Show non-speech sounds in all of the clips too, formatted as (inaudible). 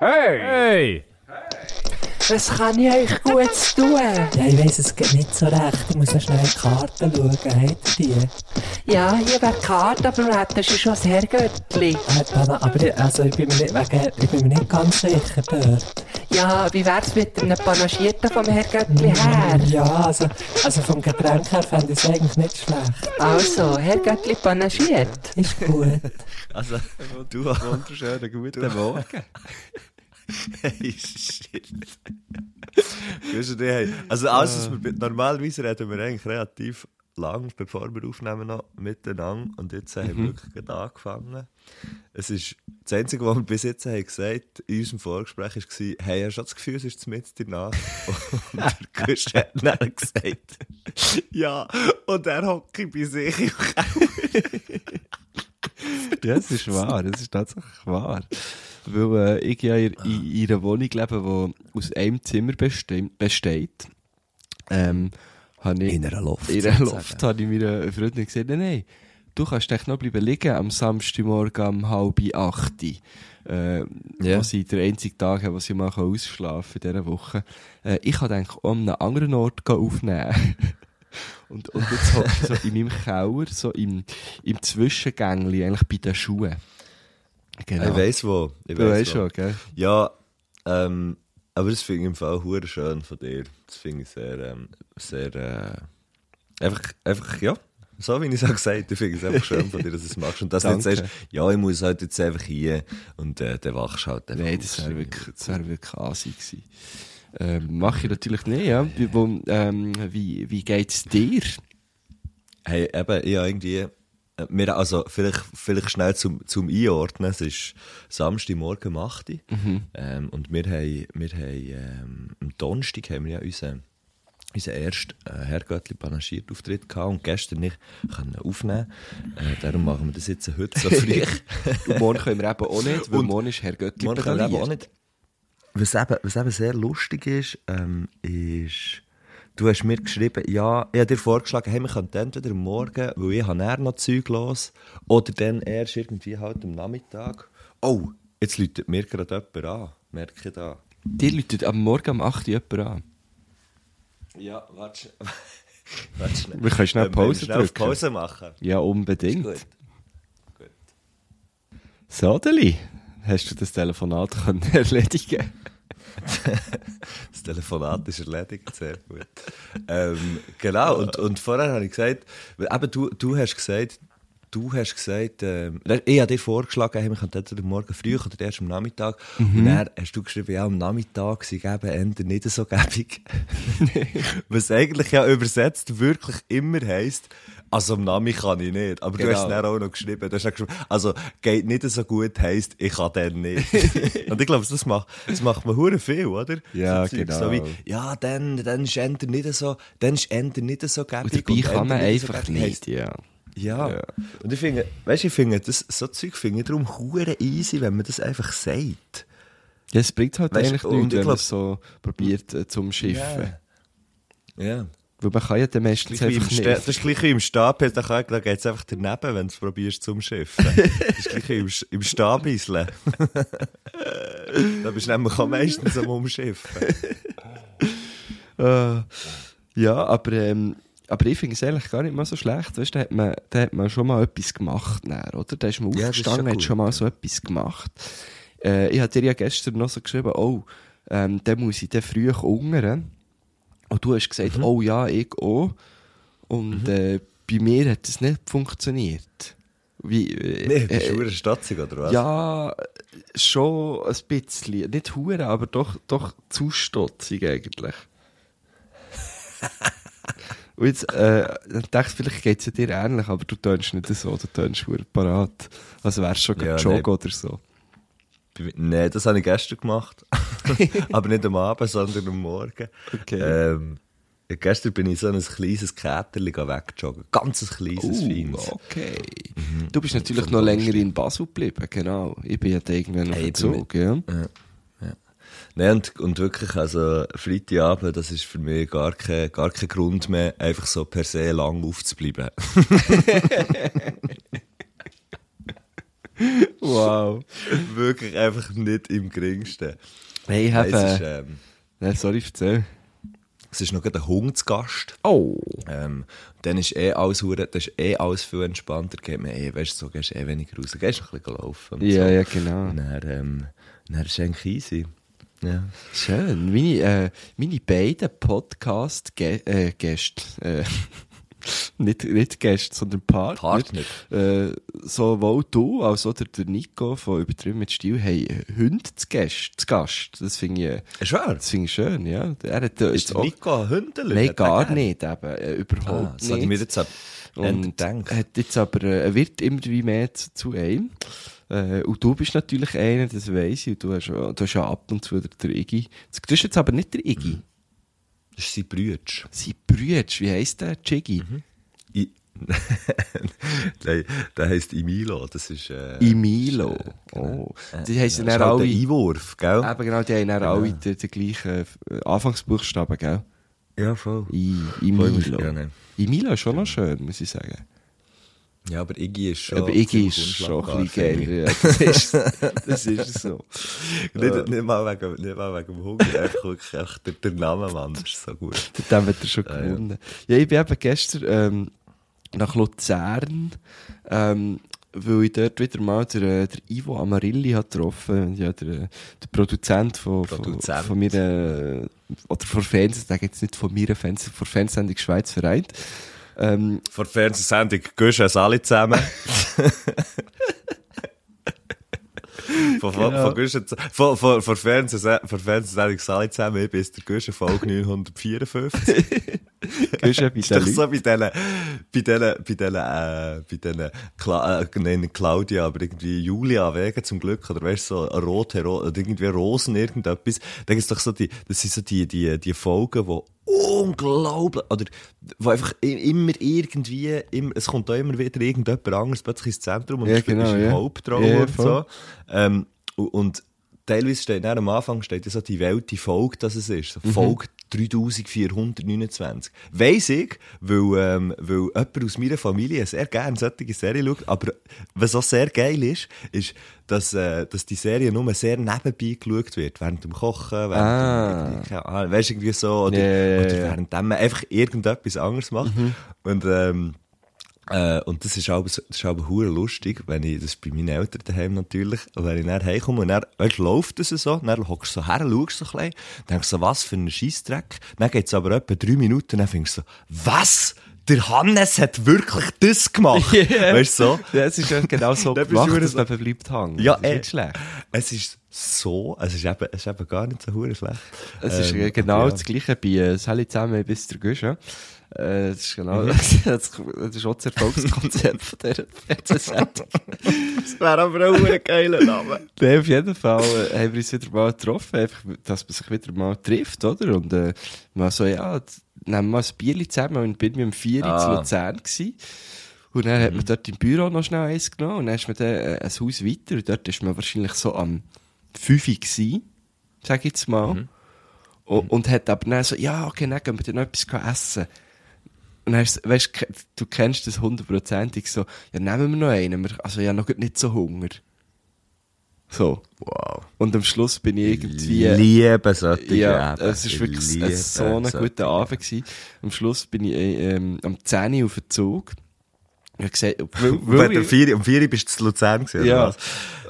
Hey! Hey! Was kann ich euch Gutes tun? Ja, ich weiss, es geht nicht so recht. Ich muss noch schnell in die Karten schauen. Habt ihr die? Ja, hier wäre die Karte, aber wir hätten schon das Herrgöttli. Äh, Dana, aber ich, also, ich, bin mir nicht, wegen, ich bin mir nicht ganz sicher dort. Ja, wie wär's mit einem Panagierten vom Herrgöttli her? Ja, also, also vom Getränk her fände ich es eigentlich nicht schlecht. Also, Herrgöttli panagiert. Ist gut. Also, (laughs) du Wunderschönen guten Morgen. (laughs) Hey, shit. Weißt du, also alles, was wir, normalerweise reden wir eigentlich relativ lang, bevor wir aufnehmen, noch miteinander. Und jetzt haben wir wirklich gerade angefangen. Es ist, das Einzige, was wir bis jetzt haben gesagt in unserem Vorgespräch war, hey, hast du das Gefühl, es ist mit danach? (laughs) Und der Gusch hat dann gesagt, ja. Und er hockt bei sich im Ja, es ist wahr, es ist tatsächlich wahr. Weil äh, ich ja in, in, in einer Wohnung lebe, die aus einem Zimmer beste besteht. Ähm, habe ich, In einer Loft, In einer. Loft habe ich meiner Freundin gesagt, nein, nein, du kannst echt noch bleiben liegen am Samstagmorgen um halb acht. Äh, Ja. wo sie der einzige Tag haben, wo sie mal ausschlafen kann in dieser Woche. Äh, ich kann eigentlich an einem anderen Ort aufnehmen. (laughs) und, und jetzt ich so in meinem Keller, so im, im Zwischengängli, eigentlich bei den Schuhen. Genau. Ich weiss wo. Ich du weißt weiss wo. schon, gell? Ja, ähm, aber das finde ich im Fall hure schön von dir. Das finde ich sehr, ähm, sehr, äh, einfach, einfach, ja, so wie ich es auch gesagt habe, ich finde es einfach schön von dir, dass du es (laughs) machst. Und dass du nicht sagst, ja, ich muss halt jetzt einfach hier und äh, dann wachst du halt einfach Nein, das wäre wirklich, das wäre wirklich assi gewesen. Ähm, Mache ich natürlich nicht, ja. Wie, ähm, wie, wie geht's dir? Hey, eben, ich habe irgendwie, wir, also vielleicht, vielleicht schnell zum, zum Einordnen, es ist Samstagmorgen um 8 Uhr, ähm, und wir haben, wir haben ähm, am Donnerstag haben wir ja unseren, unseren ersten äh, Herrgöttli panagiert Auftritt gehabt und gestern nicht können aufnehmen. Äh, darum machen wir das jetzt heute so (laughs) früh. Und morgen können wir eben auch nicht, weil Und morgen ist Herr Göttli Morgen können wir eben auch pedaliert. nicht. Was eben, was eben sehr lustig ist, ähm, ist, du hast mir geschrieben, ja, ich habe dir vorgeschlagen, hey, wir könnten entweder Morgen, weil ich habe eher noch Zeug los, oder dann erst irgendwie halt am Nachmittag. Oh, jetzt läutet mir gerade jemand an, merke ich da. Dir läutet am Morgen um 8 Uhr jemand an. Ja, warte, (laughs) warte schnell. Wir können schnell Ähm, Pause schnell drücken. Pause machen. Ja, unbedingt. Gut. Gut. So, Deli, hast du das Telefonat (laughs) können erledigen (laughs) Das Telefonat ist erledigt, sehr gut. ähm, genau, und, und vorher habe ich gesagt, eben du, du hast gesagt, du hast gesagt, ähm, ich habe dir vorgeschlagen, hey, wir könnten entweder morgen früh oder erst am Nachmittag. Und dann hast du geschrieben, ja, am Nachmittag sei eben Ende nicht so gäbig. (laughs) Was eigentlich ja übersetzt wirklich immer heisst, also am Nami kann ich nicht. Aber du Genau. hast es dann auch noch geschrieben. Du hast geschrieben, also geht nicht so gut heisst, ich kann dann nicht. (laughs) Und ich glaube, das macht, das macht man hure viel, oder? Ja, so genau. So wie, ja, dann, dann ist Ender nicht so, dann ist Ender nicht so Und gäbig. dabei kann Ender man nicht so einfach heisst- nicht, ja. Ja. Ja. Und ich finde, weißt du, ich finde, das, so Zeug finde ich darum hure easy, wenn man das einfach sagt. Ja, es bringt halt Weißt, eigentlich und nichts, ich wenn man es so probiert äh, zum Schiffen. Ja. Weil man kann ja den meistens im einfach nicht. das ist gleich wie im Stab, da, kann- da geht es einfach daneben, wenn du es probierst zum Schiffen. (laughs) das ist gleich wie im, im Stabisle. (laughs) da bist du nämlich auch meistens am Umschiffen. Äh, (laughs) ja, aber, ähm, aber ich finde es eigentlich gar nicht mal so schlecht. Weißt, da, hat man, da hat man schon mal etwas gemacht, dann, oder? Da ist man Ja, das ist aufgestanden, schon hat schon mal so etwas gemacht. Äh, ich hatte dir ja gestern noch so geschrieben, oh, ähm, dann muss ich dann früh hungern. Und du hast gesagt, Mhm. oh ja, ich auch. Und äh, bei mir hat das nicht funktioniert. Wie, äh, Nee, bist du äh, stotzig, oder was? ja, schon ein bisschen. Nicht hure, aber doch, doch zu stotzig eigentlich. (laughs) Und jetzt, äh, dann dachte ich, vielleicht geht es ja dir ähnlich, aber du tönst nicht so, du tönst hure parat. Also wärst schon Ja, ja, joggen nee. oder so. Nein, das habe ich gestern gemacht. (laughs) Aber nicht am Abend, sondern am Morgen. Okay. Ähm, ja, gestern bin ich so ein kleines Käterchen wegjoggen. Ganz ein kleines, feines. okay. Mhm. Du bist natürlich noch länger in Basel geblieben, genau. Ich bin ja da irgendwann auf Hey, Zug, ja. Nein, und, und wirklich, also, Freitagabend, das ist für mich gar kein, gar kein Grund mehr, einfach so per se lang aufzubleiben. (laughs) (laughs) Wow. Wirklich einfach nicht im geringsten. Hey, ich habe... ist, Äh, ähm, nein, sorry, erzähl. es ist noch ein Hund zu Gast. Oh. Ähm, dann ist eh alles, das ist eh alles viel entspannter. Geht man eh, weißt du, so gehst eh weniger raus. Gehst noch ein bisschen laufen. Ja, so. ja, genau. Und dann, ähm, dann ist es eigentlich easy. Ja. Schön. Meine, äh, meine beiden Podcast-Gäste, äh, äh, (laughs) nicht, nicht Gäste, sondern Partner, Partner. Äh, sowohl du als auch der, der Nico von Übertrieben mit Stil haben Hunde zu Gast. Zu Gast. Das finde ich, äh, das finde ich schön, ja. Er hat, Ist der Nico ein Hündler? Nein, gar er gern? nicht, eben, äh, Ah, überhaupt das habe ich mir nicht. jetzt Und hat jetzt aber, äh, er wird immer wie mehr zu, zu einem. Äh, und du bist natürlich einer, das weiss ich. Und du hast, ja- du hast ja ab und zu den, der Iggy. Du bist jetzt aber nicht der Iggy. Das ist sein Brütsch. Sein Brütsch, wie heisst der? Jiggy? I (laughs) Nein, der heisst Imilo. Das ist. Äh, Imilo. äh, Oh. äh, Die heissen das dann ist halt alle- der Einwurf, gell? Eben genau, die haben dann alle den, den gleichen äh, Anfangsbuchstaben, gell? Ja, voll. I, Voll Imilo. gerne. Imilo ist schon noch schön, muss ich sagen. Ja, aber Iggy ist schon. aber Iggy ist schon ein bisschen geil. Ja, das, ist, (laughs) das ist so. ich. Nicht, nicht, mal wegen, nicht mal wegen dem Hund, einfach wirklich einfach der, der Name, Mann, das ist so gut. Mit (laughs) dem hat er schon Ja, ja. gewonnen. Ja, ich bin eben gestern ähm, nach Luzern, ähm, weil ich dort wieder mal den, äh, der Ivo Amarilli hat getroffen ja, der, äh, der Produzent von, von, Produzent. von mir, äh, oder von Fernsehen, ich sage jetzt nicht von mir, Fernsehen, von Fernsehsendung Schweiz vereint. Ähm, Vor der Fernsehsendung gehst du alle zusammen. Von, Genau. von, Guschen- von, von, von, von Fernsehsendung alle zusammen, ich bin der Guschen Folge 954. (laughs) du bei ist den so bei denen, bei denen, bei denen, äh, bei denen, Cla äh, nein, Claudia, aber irgendwie Julia wegen zum Glück, oder weißt du, so ein Rot, Hero- oder irgendwie Rosen, irgendetwas. Da gibt's doch so die, das sind so die, die, die Folgen, wo unglaublich, oder, wo einfach immer irgendwie, immer, es kommt da immer wieder irgendjemand anderes plötzlich ins Zentrum und Ja, genau, genau, ist ja. Hauptrolle Ja, ja, und so. Ähm, und, und teilweise steht dann am Anfang steht ja so die Welt, die Folge, dass es ist. So Folge 3429. Weiss ich, weil, ähm, weil jemand aus meiner Familie sehr gerne solche Serien schaut. Aber was auch sehr geil ist, ist, dass, äh, dass die Serie nur sehr nebenbei geschaut wird. Während dem Kochen, während Ah. dem, keine Ahnung, weißt irgendwie so. Oder, Ja, ja, ja, oder während man einfach irgendetwas anderes macht. Und, ähm, äh, und das ist aber, das ist aber hure lustig, wenn ich, das ist bei meinen Eltern daheim natürlich, und wenn ich dann heimkomme und dann, weißt, läuft es so, dann hockst du so her, schaust so ein bisschen, denkst so, was für ein Scheissdreck, dann geht's aber etwa drei Minuten, dann findest du so, was? Der Hannes hat wirklich das gemacht? (laughs) Ja. Weißt du so? Es ist genau so (laughs) gemacht, dass man bleibt hängen. Ja, das ist nicht schlecht. Es ist so, es ist eben, es ist eben gar nicht so hure schlecht. Es ist Ähm, äh, genau ja. das Gleiche bei äh, Sally zusammen bis der Guschen. Äh, das ist genau, Mhm. (laughs) das, das ist auch das Erfolgskonzept von dieser Fernsehsendung. Das wäre aber auch ein geiler Name. Nein, auf jeden Fall äh, haben wir uns wieder mal getroffen, einfach, dass man sich wieder mal trifft, oder? Und äh, mal so, ja, nehmen wir mal ein Bierchen zusammen und bin mit dem Vier Ah. in Luzern gewesen. Und dann hat man dort im Büro noch schnell eins genommen und dann ist man dann äh, ein Haus weiter und dort ist man wahrscheinlich so am 5 Uhr gewesen, sag ich jetzt mal. Und, und hat aber dann so, ja, okay, dann gehen wir dann noch etwas essen. Und dann hast, weißt, du kennst das hundertprozentig so, ja, nehmen wir noch einen, also ja, noch nicht so Hunger. So. Wow. Und am Schluss bin ich irgendwie, Liebe solche ja, es ist wirklich Liebe so ein guter Abend gewesen. Am Schluss bin ich äh, ähm, am 10 Uhr auf den Zug. Ich gesagt, weil, (laughs) um ich, vier, um vier bist du zu Luzern gewesen, oder Ja. was?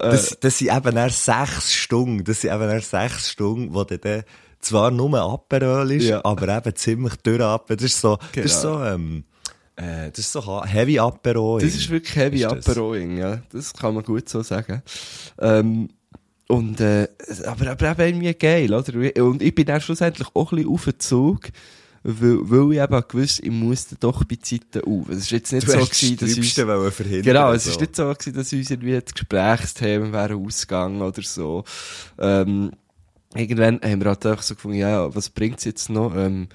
Das, das sind eben erst sechs Stunden, das sind eben erst sechs Stunden, wo du dann zwar nur Aperol ist, Ja. aber eben ziemlich durch Das ist so, das ist so, ähm, äh, das ist so Heavy Aperol. das ist wirklich Heavy? Aperoing, ja. Das kann man gut so sagen. Ähm, und, äh, aber, aber eben irgendwie geil, oder? Und ich bin dann schlussendlich auch ein bisschen auf den Zug, weil, weil ich eben gewusst, ich musste doch bei Zeiten auf. Es ist jetzt nicht Du so gewesen, das dass uns, verhindern. Genau, es so. ist nicht so gewesen, dass uns irgendwie das Gesprächsthemen wären ausgegangen oder so. Ähm, irgendwann haben wir halt einfach so gefunden, ja, was bringt's jetzt noch, ähm,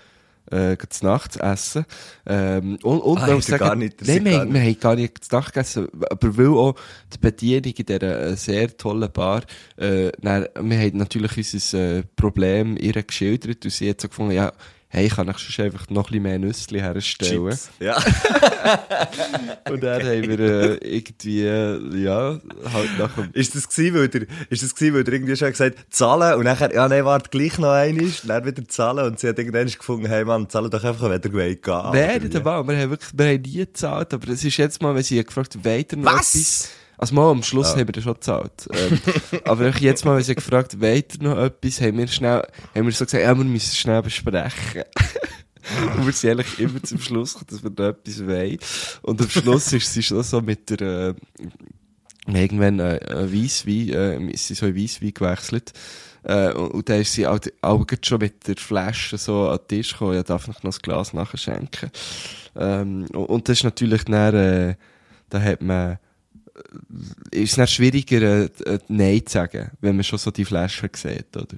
äh, zu Nacht zu essen. Ähm, und, und Ah, ihr sagen, gar nicht- nein, wir, haben- wir haben gar nicht zu Nacht gegessen, aber weil auch die Bedienung in dieser äh, sehr tollen Bar, äh, dann, wir haben natürlich unser äh, Problem ihr geschildert und sie hat so gefunden, ja, hey, ich kann euch sonst einfach noch ein bisschen mehr Nüssli herstellen. Chips. Ja. (laughs) Und dann haben wir äh, irgendwie, äh, ja, halt nach dem... Ist das gewesen, weil der, ist das gewesen, weil der irgendwie schon gesagt hat, zahlen und nachher, ja, nee, warte, gleich noch einmal, dann wieder zahlen und sie hat irgendwann gefunden, hey Mann, zahlen doch einfach, wenn ihr wollt gehen. Nein, nicht einmal. Wir haben wirklich, wir haben nie gezahlt, aber es ist jetzt mal, wenn sie gefragt haben, weiter noch Was? etwas. Also mal, am Schluss haben wir das schon gezahlt. Ähm, (laughs) aber ich jetzt mal, wenn sie gefragt weiter noch etwas, haben wir schnell, haben wir so gesagt, ja, wir müssen schnell besprechen. (laughs) Und wir sind eigentlich immer zum Schluss dass wir da etwas wollen. Und am Schluss ist sie schon so mit der, äh, irgendwann äh, Weisswein, äh, ist sie so in Weisswein gewechselt. Äh, und, und dann ist sie auch, auch gerade schon mit der Flasche so an den Tisch gekommen, ja, darf ich noch das Glas nachher schenken. Ähm, und, und das ist natürlich dann, äh, da hat man, ist es dann schwieriger, äh, äh, Nein zu sagen, wenn man schon so die Flasche sieht, oder?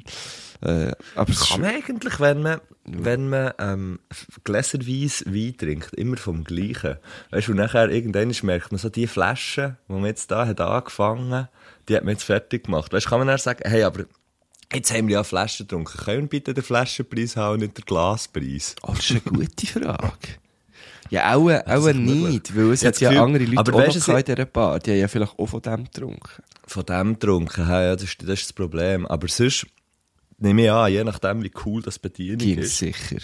Äh, aber Kann man eigentlich, wenn man, wenn man ähm, gläserweise Wein trinkt, immer vom Gleichen? Weißt du, und nachher irgendwann merkt man so, die Flasche, die man jetzt da hat angefangen, die hat man jetzt fertig gemacht. Weißt du, kann man dann sagen, hey, aber jetzt haben wir ja Flaschen getrunken, können wir bitte den Flaschenpreis haben und nicht den Glaspreis? Oh, das ist eine gute Frage. Ja, auch, auch nicht, weil es hat hab ja Gefühl- andere Leute aber auch noch in dieser Bar. Die haben ja vielleicht auch von dem getrunken. Von dem getrunken, ja, das, ist, das ist das Problem. Aber sonst, nehme ich an, je nachdem, wie cool das Bedienung Ging ist, sicher.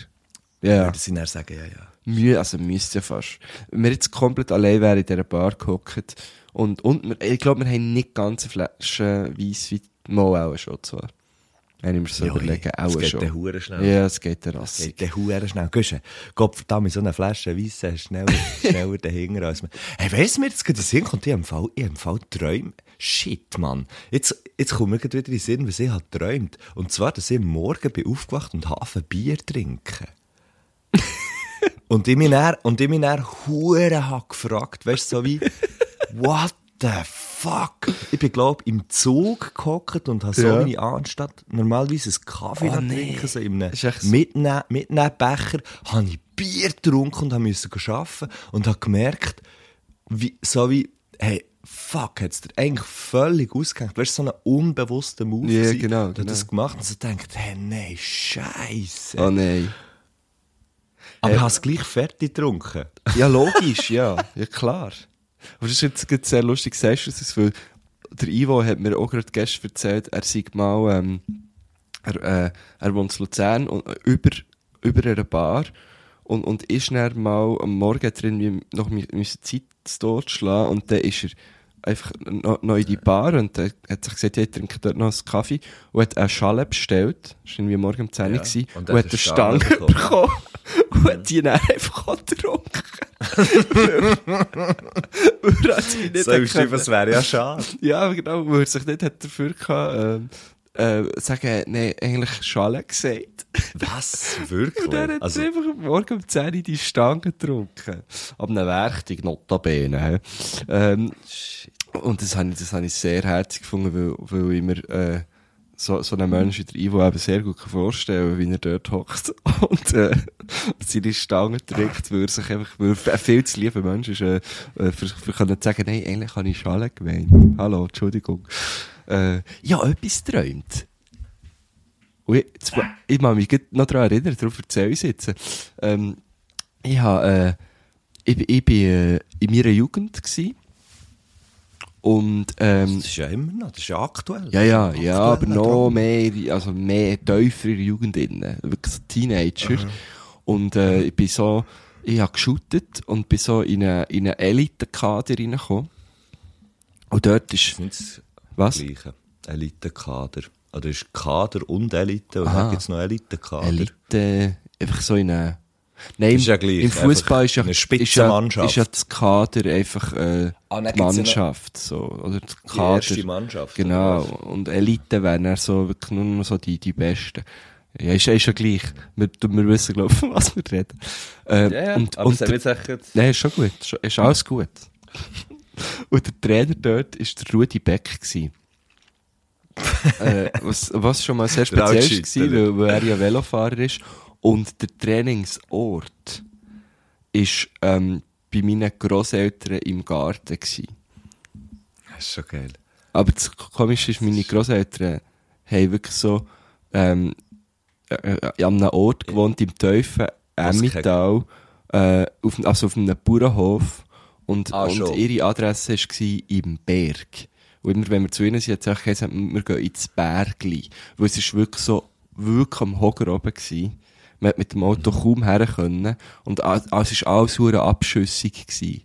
Ja, würde sie dann sagen, ja, ja. Mühe, also müsste ja fast. Wenn wir jetzt komplett allein wären in dieser Bar gehockt und, und wir, ich glaube, wir haben nicht ganze Flaschen Weisswein, mal auch schon zwar. Wenn ich mir so überlege, es auch geht schon. dann hure schnell. Ja, es geht der Rasse. Geht der schnell. Gehst du, Gott verdammt, mit so einer Flasche Weisse schneller, (laughs) schneller dahinter als man. Hey, weißt du, mir jetzt gerade in den Sinn kommt, ich habe im Fall, ich habe im Fall träumt. Shit, Mann. Jetzt, jetzt kommt mir gerade wieder in den Sinn, was ich habe geträumt. Und zwar, dass ich am Morgen bin aufgewacht und habe ein Bier trinken. (laughs) und ich mich dann, und ich mich dann Huren habe gefragt, weißt du, so wie, (laughs) what the fuck? Ich bin, glaub, im Zug gehockt und habe so Ja. meine anstatt normalerweise einen Kaffee Oh, nee. trinken, so in einem so- Mitnehmen, Mitnehmbecher, habe ich Bier getrunken und habe müssen arbeiten und habe gemerkt, wie, so wie, hey, fuck, hat's dir eigentlich völlig ausgehängt. Weißt du, so ein unbewusster Move. Ja, gewesen. genau, hast genau. das gemacht und so denkt, hey, nein, Scheiße. Oh nein. Aber ich habe es gleich fertig getrunken. Ja, logisch, ja. Ja, klar. Aber das ist jetzt sehr lustig, sagst du das, weil der Ivo hat mir auch gerade gestern erzählt, er sei mal, ähm, er, äh, er wohnt in Luzern und, äh, über, über einer Bar und, und ist dann mal am Morgen irgendwie noch müssen Zeit totschlagen und dann ist er einfach noch, noch in die Bar und dann hat sich gesagt, ja, ich trinke dort noch einen Kaffee und hat eine Schale bestellt, das war irgendwie morgen um 10 Uhr Ja, gewesen, und und, hat eine Stange bekommen. bekommen (laughs) und hat die dann einfach getrunken. Weil er sich nicht So wäre ja schade. ja, genau, wo er sich nicht hat dafür gehabt, ähm, äh, sagen, nein, eigentlich Schale gesagt. Was? (laughs) Und Wirklich? er hat Also, einfach am morgen um 10 Uhr die Stange getrunken. Ab einem Werktag, notabene. Ähm, und das habe ich, das habe ich sehr herzig gefunden, weil, weil ich mir, äh, so, so einen Mensch wie der Ivo eben sehr gut vorstellen kann, wie er dort hockt (laughs) und äh, seine Stange trinkt, weil er sich einfach, weil er viel zu lieber Mensch ist, äh, äh, für, für können sagen, nein, eigentlich habe ich Schale gemeint. Hallo, Entschuldigung. Äh, ja, etwas träumt. Ich, jetzt, ich mag mich noch daran erinnern, darauf erzähle ich jetzt. Ähm, ich habe, äh, ich, ich bin äh, in meiner Jugend gsi und ähm, das ist ja immer noch, das ist ja aktuell. ja, ja, ja, aber noch Traum. mehr, also mehr tiefer in der Jugend innen. Wirklich so Teenager. Und, äh, ich bin so, ich habe geshootet und bin so in eine, in eine Elite-Kader reingekommen. Und dort ist, das was? Gleiche. Elite-Kader. Oder ist Kader und Elite und Aha. dann gibt es noch Elite-Kader. Elite, einfach so in eine, nein, Ist ja gleich, im Fußball ist ja, eine ist ja, Spitzenmannschaft. ist ja das Kader einfach, äh, Ah, die gibt's ja noch Mannschaft, so, oder das Die Kader. erste Mannschaft. Genau. Und Elite wären dann so, wirklich nur noch so die, die Besten. Ja, ist, ist ja gleich. Wir, wir wissen, glaube ich, von (laughs) was wir reden. Äh, Ja, ja, und, aber und es hat jetzt. Nein, ist schon gut. Ist, ist alles gut. (laughs) und der Trainer dort war der Rudi Beck. gewesen. (laughs) äh, was, was schon mal sehr Der speziell war, weil, weil er ja Velofahrer ist. Und der Trainingsort ist ähm, bei meinen Grosseltern im Garten. Gewesen. Das ist schon geil. Aber das Komische ist, meine Grosseltern haben wirklich so, ähm, äh, an einem Ort gewohnt, im tiefen Was Emmental, äh, auf, also auf einem Bauernhof. Und, Ah, und ihre Adresse war im Berg. Und immer, wenn wir zu ihnen sind, hat sie gesagt, wir gehen ins Bergli. Weil es ist wirklich so, wirklich am Hoger oben gewesen. Man hat mit dem Auto kaum her können. Und es war alles hure abschüssig gewesen.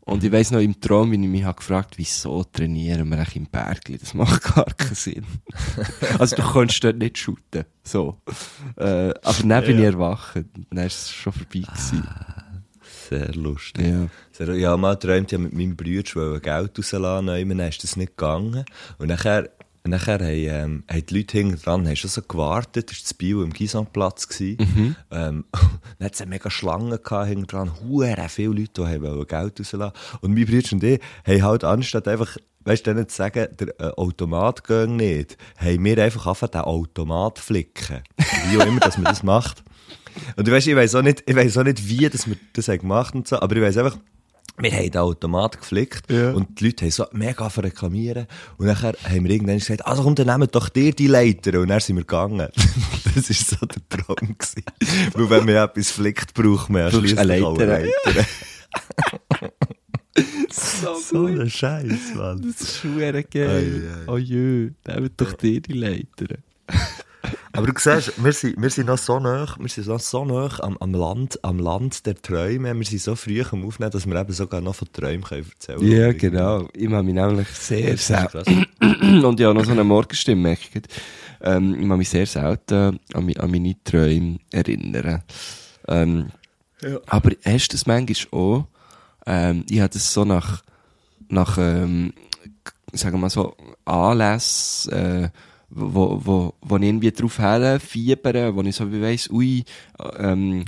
Und ich weiss noch im Traum, wie ich mich habe gefragt wieso trainieren wir eigentlich im Bergli? Das macht gar keinen Sinn. (laughs) also du kannst dort nicht shooten. So. Äh, aber dann bin ich erwacht. Dann war es schon vorbei. Gewesen. Sehr lustig. Ja. Sehr, ich habe mal ich habe mit meinem Bruder Geld rauslassen dann ist das nicht gegangen. Und nachher, nachher haben, ähm, haben die Leute hinten dran haben schon so gewartet, das war das Bio im Gisanplatz. gewesen. Ähm, (laughs) dann hat es eine mega Schlange hinten dran, huere viele Leute, die haben Geld rauslassen Und mein Bruder und ich haben halt anstatt einfach Weißt du, denen zu sagen, der äh, Automat geht nicht, haben wir einfach angefangen, den Automat zu flicken. Wie auch immer, dass man das macht. Und du weißt, ich weiß auch nicht, ich weiß auch nicht, wie das wir das haben gemacht und so, aber ich weiß einfach, wir haben den Automat geflickt Ja. und die Leute haben so mega angefangen zu reklamieren. Und nachher haben wir irgendwann gesagt, also komm, dann nehmt doch dir die Leiter. Und dann sind wir gegangen. (laughs) das war so der Traum. Gewesen. Weil wenn man etwas flickt, braucht man ja schliesslich eine Leiter. Leiter. So, so ein Scheiß, Mann. Das ist schwer geil. Ei, ei. Oh jö, nehmt doch dir die Leiter. Aber du siehst, wir sind, wir sind noch so nah, wir sind noch so nah am, am, Land, am Land der Träume. Wir sind so früh am Aufnehmen, dass wir eben sogar noch von Träumen können erzählen Ja, können. genau. Ich habe mich nämlich sehr, sehr, und ich habe noch so eine Morgenstimme, merke ich. Ähm, ich kann mich sehr selten an, an meine Träume erinnern. Ähm, Aber hast du das manchmal auch? Ähm, ich habe das so nach, nach ähm, sagen wir mal so, Anlässen, äh, wo, wo, wo ich irgendwie drauf herfiebere, wo ich so wie weiss, ui, ähm,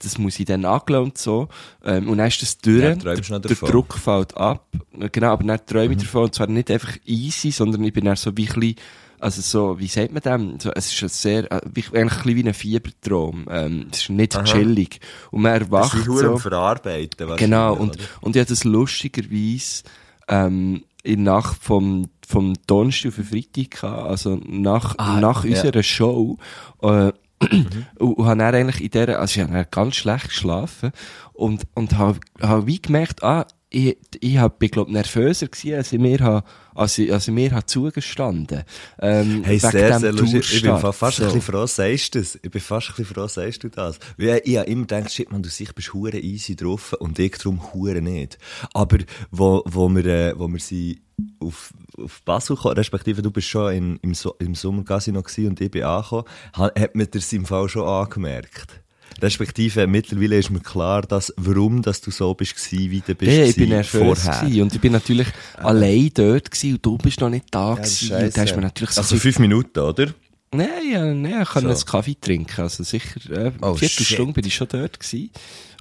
das muss ich dann angelassen und so. Ähm, und dann ist das durch. Dann der davon. Druck fällt ab. Genau, aber dann träume Mhm. ich davon. Und zwar nicht einfach easy, sondern ich bin dann so wie ein bisschen, also so, wie sagt man dem? So, es ist ein sehr, äh, eigentlich ein bisschen wie ein Fiebertraum. Ähm, es ist nicht Aha. chillig. Und man Das erwacht sind so. so. verarbeiten. Genau, und, oder? und ich hatte das lustigerweise ähm, in der Nacht vom, vom Donnerstag auf den Freitag gehabt, also nach, Ah, nach ja. unserer Show. Äh, (clears throat) und, und habe dann eigentlich in der, also ich habe ganz schlecht geschlafen und, und habe, habe wie gemerkt, ah, ich, ich hab, bin, glaub, nervöser gewesen, als ich mir, ha, als ich, als ich mir ha zugestanden. Ähm, Hey, sehr, sehr lustig. Ich bin fast ein So. bisschen froh, sagst du das. Ich bin fast ein bisschen froh, sagst du das. Weil ich habe immer gedacht, shit, man, du sicher bist hure easy drauf und ich drum hure nicht. Aber wo, wo wir, äh, wo wir sind auf, auf Basel gekommen, respektive du bist schon in, im, so im Sommercasino und ich bin angekommen, ha- hat mir das im Fall schon angemerkt. Respektive, mittlerweile ist mir klar, dass, warum dass du so bist wie du bist Ja, ich bin nervös vorher. und ich bin natürlich allein dort gewesen und du bist noch nicht da ist gewesen. und da mir natürlich so Also fünf Minuten, oder? Nein, ja, nein, ich kann So. einen Kaffee trinken. Also sicher, äh, Oh, Viertelstunde bin ich schon dort gewesen.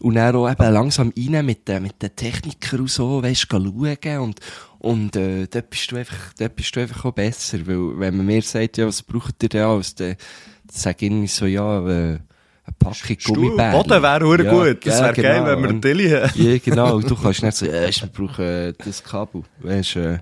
Und dann auch eben langsam rein mit den, mit den Technikern und so, weisst, schauen und, und, äh, dort bist du einfach, dort bist du einfach auch besser. Weil, wenn man mir sagt, ja, was braucht ihr denn alles, dann sage ich so, ja, äh, eine Packung Gummibärchen. Boden wäre hure Ja, gut. Das ja, wäre geil, wenn wir Tilly haben. Ja, genau. Du kannst nicht so, äh, wir brauchen das Kabel. Weisst, äh,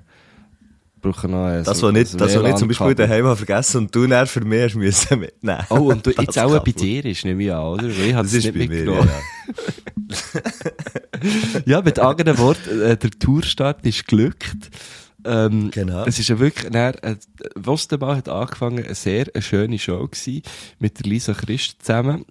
brauchen noch, äh, Das, was nicht, das, was nicht zum Beispiel daheim habe vergessen und du dann für mich hast müssen mitnehmen. Oh, und du, jetzt auch bei dir ist, nehme ich an, oder? Ich habe Das ist nicht bei mir, mitgenommen. ja. Ja, (laughs) mit anderen Worten, äh, der Tourstart ist glückt. Ähm, Genau. Es ist ja wirklich, dann, äh, Wostenbach hat angefangen, eine sehr eine schöne Show gewesen, mit der Lisa Christ zusammen.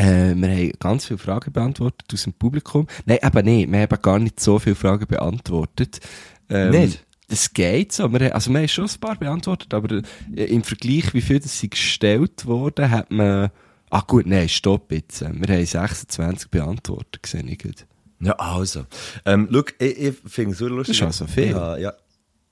Äh, wir haben ganz viele Fragen beantwortet aus dem Publikum. Nein, eben nicht. Wir haben gar nicht so viele Fragen beantwortet. Ähm, Nicht? Das geht so. Wir, haben- also, wir haben schon ein paar beantwortet, aber äh, im Vergleich, wie viel das sie gestellt wurden, hat man, ah gut, nein, stopp jetzt. Wir haben 26 beantwortet, gesehen ich gerade. Ja, also. Ähm, schau, ich, ich finde es so lustig. Das ist also viel. Ich habe, ja,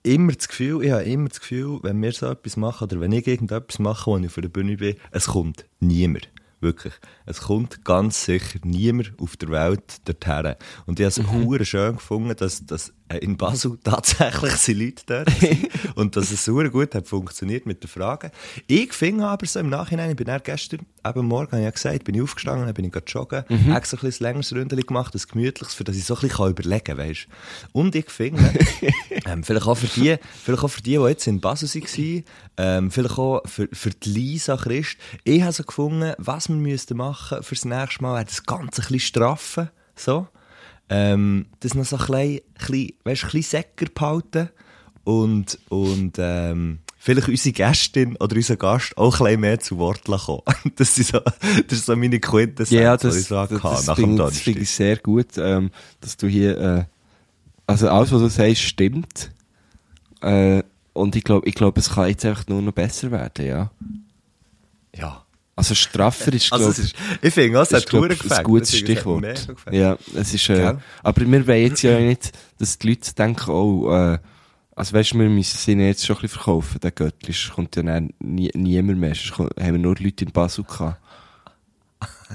immer das Gefühl, ich habe immer das Gefühl, wenn wir so etwas machen oder wenn ich irgendetwas mache, wo ich auf der Bühne bin, es kommt niemand. Wirklich. Es kommt ganz sicher niemand auf der Welt dorthin. Und ich habe es mhm. schön gefunden, dass, dass in Basel (laughs) tatsächlich sind Leute dort (laughs) und dass es super gut hat funktioniert mit den Fragen. Ich finde aber so im Nachhinein, ich bin dann gestern, eben morgen, habe ich ja gesagt, bin ich aufgestanden, dann bin ich joggen, mhm. habe so ein bisschen längeres Ründchen gemacht, ein gemütliches, für das ich so ein bisschen überlegen kann, weißt Und ich finde, (laughs) ähm, vielleicht auch für die, vielleicht auch für die, die jetzt in Basel waren, ähm, vielleicht auch für, für die Lisa Christ, ich habe so gefunden, was wir müssten machen fürs nächste Mal, das Ganze ein bisschen straffen, so ähm, das noch so ein bisschen, weißt, ein bisschen säcker behalten und, und ähm, vielleicht unsere Gästin oder unser Gast auch ein bisschen mehr zu Wort kommen. (laughs) Das ist so, das ist so meine Quintessenz, ja, das, ich sagen das, das, das finde find ich sehr gut, ähm, dass du hier, äh, also alles, was du sagst, stimmt. Äh, und ich glaube, ich glaub, es kann jetzt einfach nur noch besser werden, ja. Ja. Also straffer ist, also ist Ich finde, es hat glaub, ein gutes Stichwort. Ja, es ist, äh, aber wir wollen jetzt ja nicht, dass die Leute denken, oh, äh, also weißt du, wir müssen sie jetzt schon ein bisschen verkaufen, der Göttli, sonst kommt ja dann nie, niemand mehr, sonst haben wir nur Leute in Basel gehabt.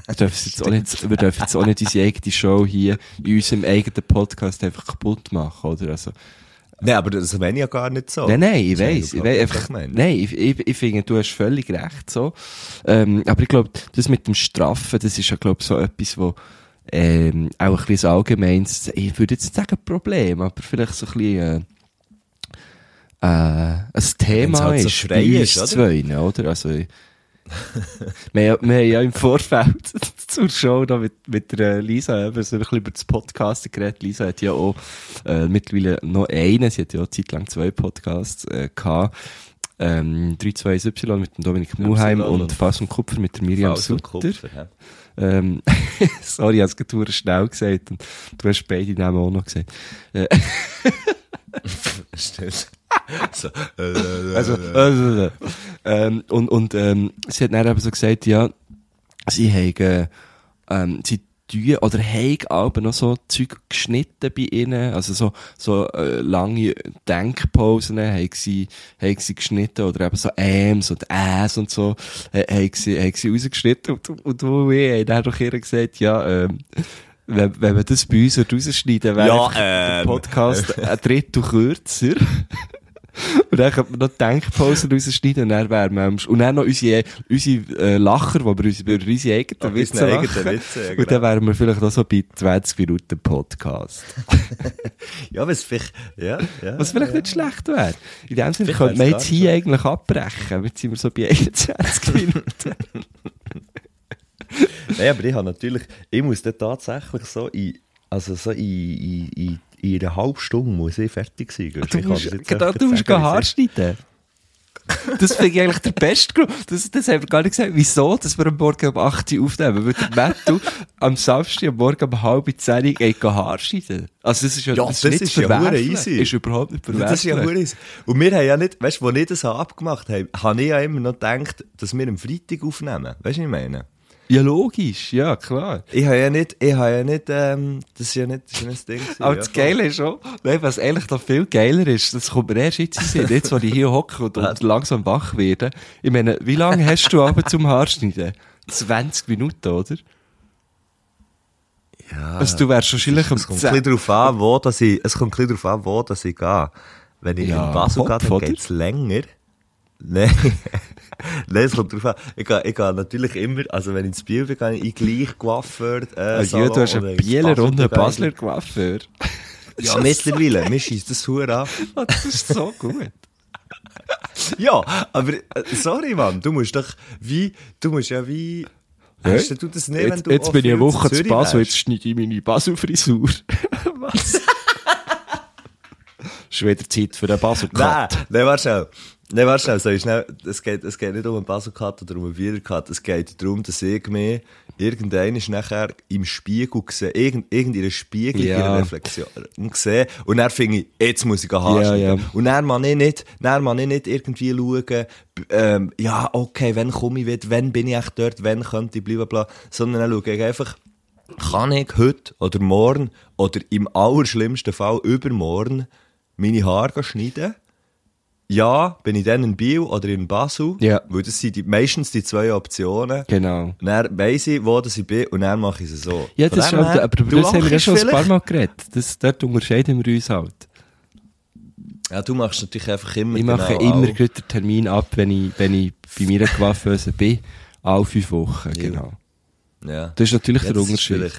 Wir dürfen jetzt auch nicht, wir dürfen jetzt auch nicht unsere eigene Show hier in unserem eigenen Podcast einfach kaputt machen, oder? Also, Nein, aber das meine ich ja gar nicht so. Nein, nein, ich weiss. Ich weiss einfach, nein, ich, ich, ich finde, du hast völlig recht, so. Ähm, aber ich glaube, das mit dem Straffen, das ist ja, glaube so etwas, wo, ähm, auch ein bisschen allgemeines, ich würde jetzt nicht sagen Problem, aber vielleicht so ein bisschen, äh, äh, ein Thema halt so ist, bei uns ist, oder? zwei, oder? Also, wir, wir haben ja im Vorfeld (laughs) zur Show da mit, mit der Lisa eben so ein bisschen über das Podcast geredet. Lisa hat ja auch äh, mittlerweile noch einen, sie hat ja auch zeitlang zwei Podcasts äh, gehabt. Ähm, 321Y mit dem Dominik Muheim und, und Fass und Kupfer mit der Miriam Fass Sutter. Kupfer, ja. ähm, (laughs) sorry, ich habe es schnell gesagt und du hast beide Namen auch noch gesagt. Äh, (laughs) Stimmt. so, äh, also, also, ähm, und, und ähm, sie hat dann eben so gesagt, ja, sie haben, ähm, sie tun oder haben aber noch so Zeug geschnitten bei ihnen, also so, so äh, lange Denkpausen haben sie, haben sie geschnitten oder eben so Äms und Äs und so äh, haben, sie, haben sie rausgeschnitten und, und, und, wir haben dann doch ihr gesagt, ja, ähm, wenn, wenn wir das bei uns rausschneiden, wäre ja, ähm, der Podcast ein Drittel kürzer. (laughs) (laughs) und dann könnte man noch Denkpausen rausschneiden und dann wären wir, und dann noch unsere, unsere äh, Lacher, wo wir über unsere eigenen Witze lachen. Witze, ja, genau. Und dann wären wir vielleicht noch so bei 20 Minuten Podcast. (laughs) ja, was vielleicht, ja, ja. Was vielleicht ja. nicht schlecht wäre. In dem Sinne könnte man jetzt hier eigentlich abbrechen. Jetzt sind wir so bei 21 (laughs) Minuten. Nein, aber ich habe natürlich, ich muss dann tatsächlich so in, also so in, in, in, in einer halben Stunde muss ich fertig sein. Du musst, genau, du musst Haar schneiden. Das finde ich eigentlich der beste Grund. Das, das haben wir gar nicht gesagt. Wieso, dass wir am Morgen um 8 Uhr aufnehmen? Weil der Mattu am Samstag am Morgen um halb 10 Uhr geht Haar schneiden. Also das ist ja, ja das, das ist, ist ja easy. Ist überhaupt nicht verwerflich. Das ist ja easy. Und wir haben ja nicht, weißt du, als ich das abgemacht habe, habe ich ja immer noch gedacht, dass wir am Freitag aufnehmen. Weißt du, was ich meine? Ja, logisch, ja, klar. Ich habe ja nicht, ich habe ja nicht, ähm, das ist ja nicht, das ist ja nicht das Ding. Aber ja, das Geile ist schon, nein, was eigentlich noch viel geiler ist, das kommt mir erst jetzt in Sinn, jetzt, wo ich hier hocke und, und langsam wach werde. Ich meine, wie lange hast du aber zum Haarschneiden? 20 Minuten, oder? Ja. Also du wärst wahrscheinlich um Es kommt ein bisschen darauf an, wo, dass ich, es kommt ein bisschen darauf an, wo, dass ich gehe. Wenn ich ja, in Basel gehe, dann geht's länger. Nein. (laughs) Nein, es kommt drauf an. Ich gehe, ich gehe natürlich immer, also wenn ich ins Biel bin, gehe ich gleich Coiffeur, äh, also, ja, du hast einen Bieler und einen Basler Coiffeur. Ja, mittlerweile. Mir schießt das Huhr an. (laughs) Ah, das ist so gut. (laughs) ja, aber, äh, sorry, Mann, du musst doch, wie, du musst ja wie, ja? Hast du das nicht, jetzt, wenn du Jetzt bin ich eine Woche zu Basel, jetzt schneide ich meine Basel-Frisur. Was? ist wieder Zeit für den Basel-Cut. Nein, nein, warte schnell. Nein, warte schnell, so schnell. Es, geht, es geht nicht um einen Basel-Cut oder um einen Wiedercut. Es geht darum, dass ich mir irgendein ist nachher im Spiegel gesehen, irgend, irgendeine Spiegel, ja. ihre Reflexion gesehen. Und dann finde ich, jetzt muss ich Haar ja, ja. Und dann man ich nicht, dann man ich nicht irgendwie schauen, ähm, ja, okay, wann komme ich wieder, wann bin ich echt dort, wann könnte ich bla. Sondern dann schaue ich einfach, kann ich heute oder morgen oder im allerschlimmsten Fall übermorgen meine Haare schneiden? Ja, bin ich dann in Biel oder in Basel, Ja. weil das sind die, meistens die zwei Optionen. Genau. Und dann weiss ich, wo das ich bin und dann mache ich es so. Ja, das ist halt, aber du das haben wir ja schon ein paar vielleicht. Mal geredet. Das, dort unterscheiden wir uns halt. Ja, du machst natürlich einfach immer Ich mache genau immer auch. den Termin ab, wenn ich, wenn ich bei meiner Coiffeuse bin. Alle fünf Wochen, genau. Ja. Das ist natürlich Ja, der Unterschied.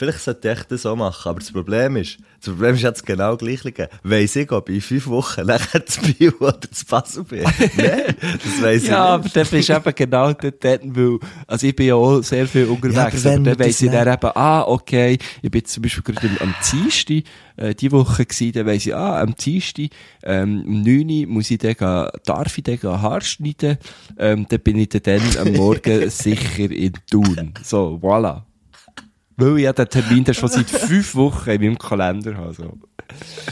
Vielleicht, sollte ich das so machen, aber das Problem ist, das Problem ist jetzt genau gleich. Weiss ich, ob ich in fünf Wochen nachher zu Biel oder zu Basel bin? (laughs) Nein, das weiss Ja, ich aber dann bist du eben genau dort, weil, also ich bin ja auch sehr viel unterwegs, Ja, aber, dann weiss ich dann eben, ah, okay, ich bin zum Beispiel gerade am, Dienstag, äh, die Woche gewesen, dann weiss ich, ah, am Dienstag, ähm, um 9 Uhr muss ich dann gehen, darf ich dann Haar schneiden, ähm, dann bin ich dann, dann am Morgen (laughs) sicher in Thun. So, voilà. Weil ich ja den Termin schon seit (laughs) fünf Wochen in meinem Kalender habe, so.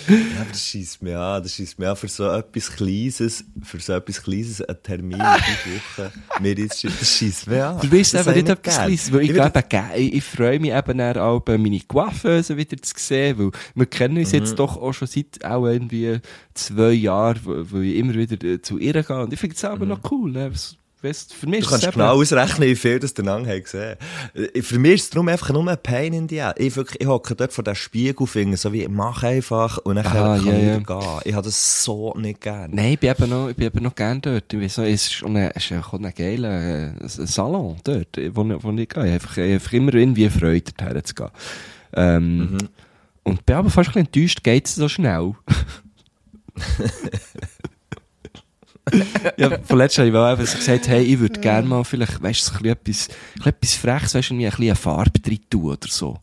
Ja, das schießt mir an, das schießt mir an für so etwas Kleines, für so etwas Kleines, einen Termin in fünf Wochen, mir jetzt, das schießt mir an. Du weißt Das eben nicht ich etwas gern. Kleines, weil ich, Ich würde- glaube, ich, ich freue mich eben dann auch, bei meine Coiffeuse wieder zu sehen, weil wir kennen uns Mhm. jetzt doch auch schon seit auch irgendwie zwei Jahren, wo- weil ich immer wieder äh, zu ihr gehe und ich finde es aber noch cool, ne? Weißt, für mich. Du kannst genau ausrechnen, wie viel das der Nang hat gesehen. Äh, Für mich ist es darum einfach nur ein Pain in die Ass. Ich, wirklich, ich hocke dort vor dem Spiegel, finde so wie, mach einfach und dann Ah, kann ja, ich wieder gehen. Ich habe das so nicht gern. Nein, ich bin eben noch, ich bin eben noch gerne dort. Ich weiss noch, es ist ein, es ist ein geiler äh, Salon dort, wo, ich- wo ich gehe. Ich einfach, ich einfach immer irgendwie Freude, dorthin zu gehen. Ähm, Mhm. Und bin aber fast ein bisschen enttäuscht, geht es so schnell. (laughs) (laughs) ja, vorletzt habe ich mal so gesagt, hey, ich würde gerne mal vielleicht, weißt du, so ein bisschen etwas, etwas Freches, weißt du, irgendwie ein bisschen eine Farbe drin tun oder so.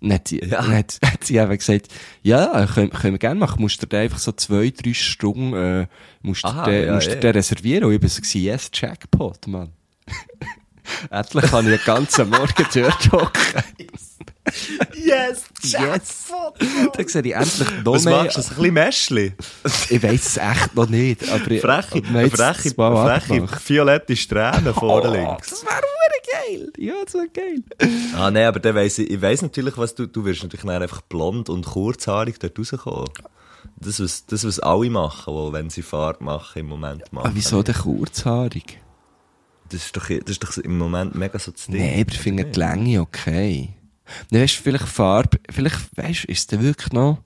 Und dann hat sie, Ja. hat, hat sie eben gesagt, ja, können, können wir gerne machen, musst du dir einfach so zwei, drei Stunden, äh, musst du Aha, dir, ja, musst du ja. dir reservieren. Und ich war so, yes, Jackpot, Mann. (laughs) Endlich kann ich den ganzen Morgen (laughs) dort hocken. Yes, Yes. Dann sehe ich endlich noch Was mehr. machst du? Ein bisschen Mäschli? Ich weiss es echt noch nicht. Aber ich- Freche, jetzt freche, freche, violette Strähnen vorne links. Das wäre geil. Ja, das wäre geil. Ah, nein, aber dann weiss ich, ich weiss natürlich, was du, du wirst natürlich dann einfach blond und kurzhaarig dort rauskommen. Das, was, das, was alle machen, wo, wenn sie Fahrt machen, im Moment machen. Aber wieso denn kurzhaarig? Das ist doch, das ist doch im Moment mega so Ding. Nein, aber ich finde die Länge okay. Dann weißt du, vielleicht Farbe, vielleicht, weißt du, ist es wirklich noch,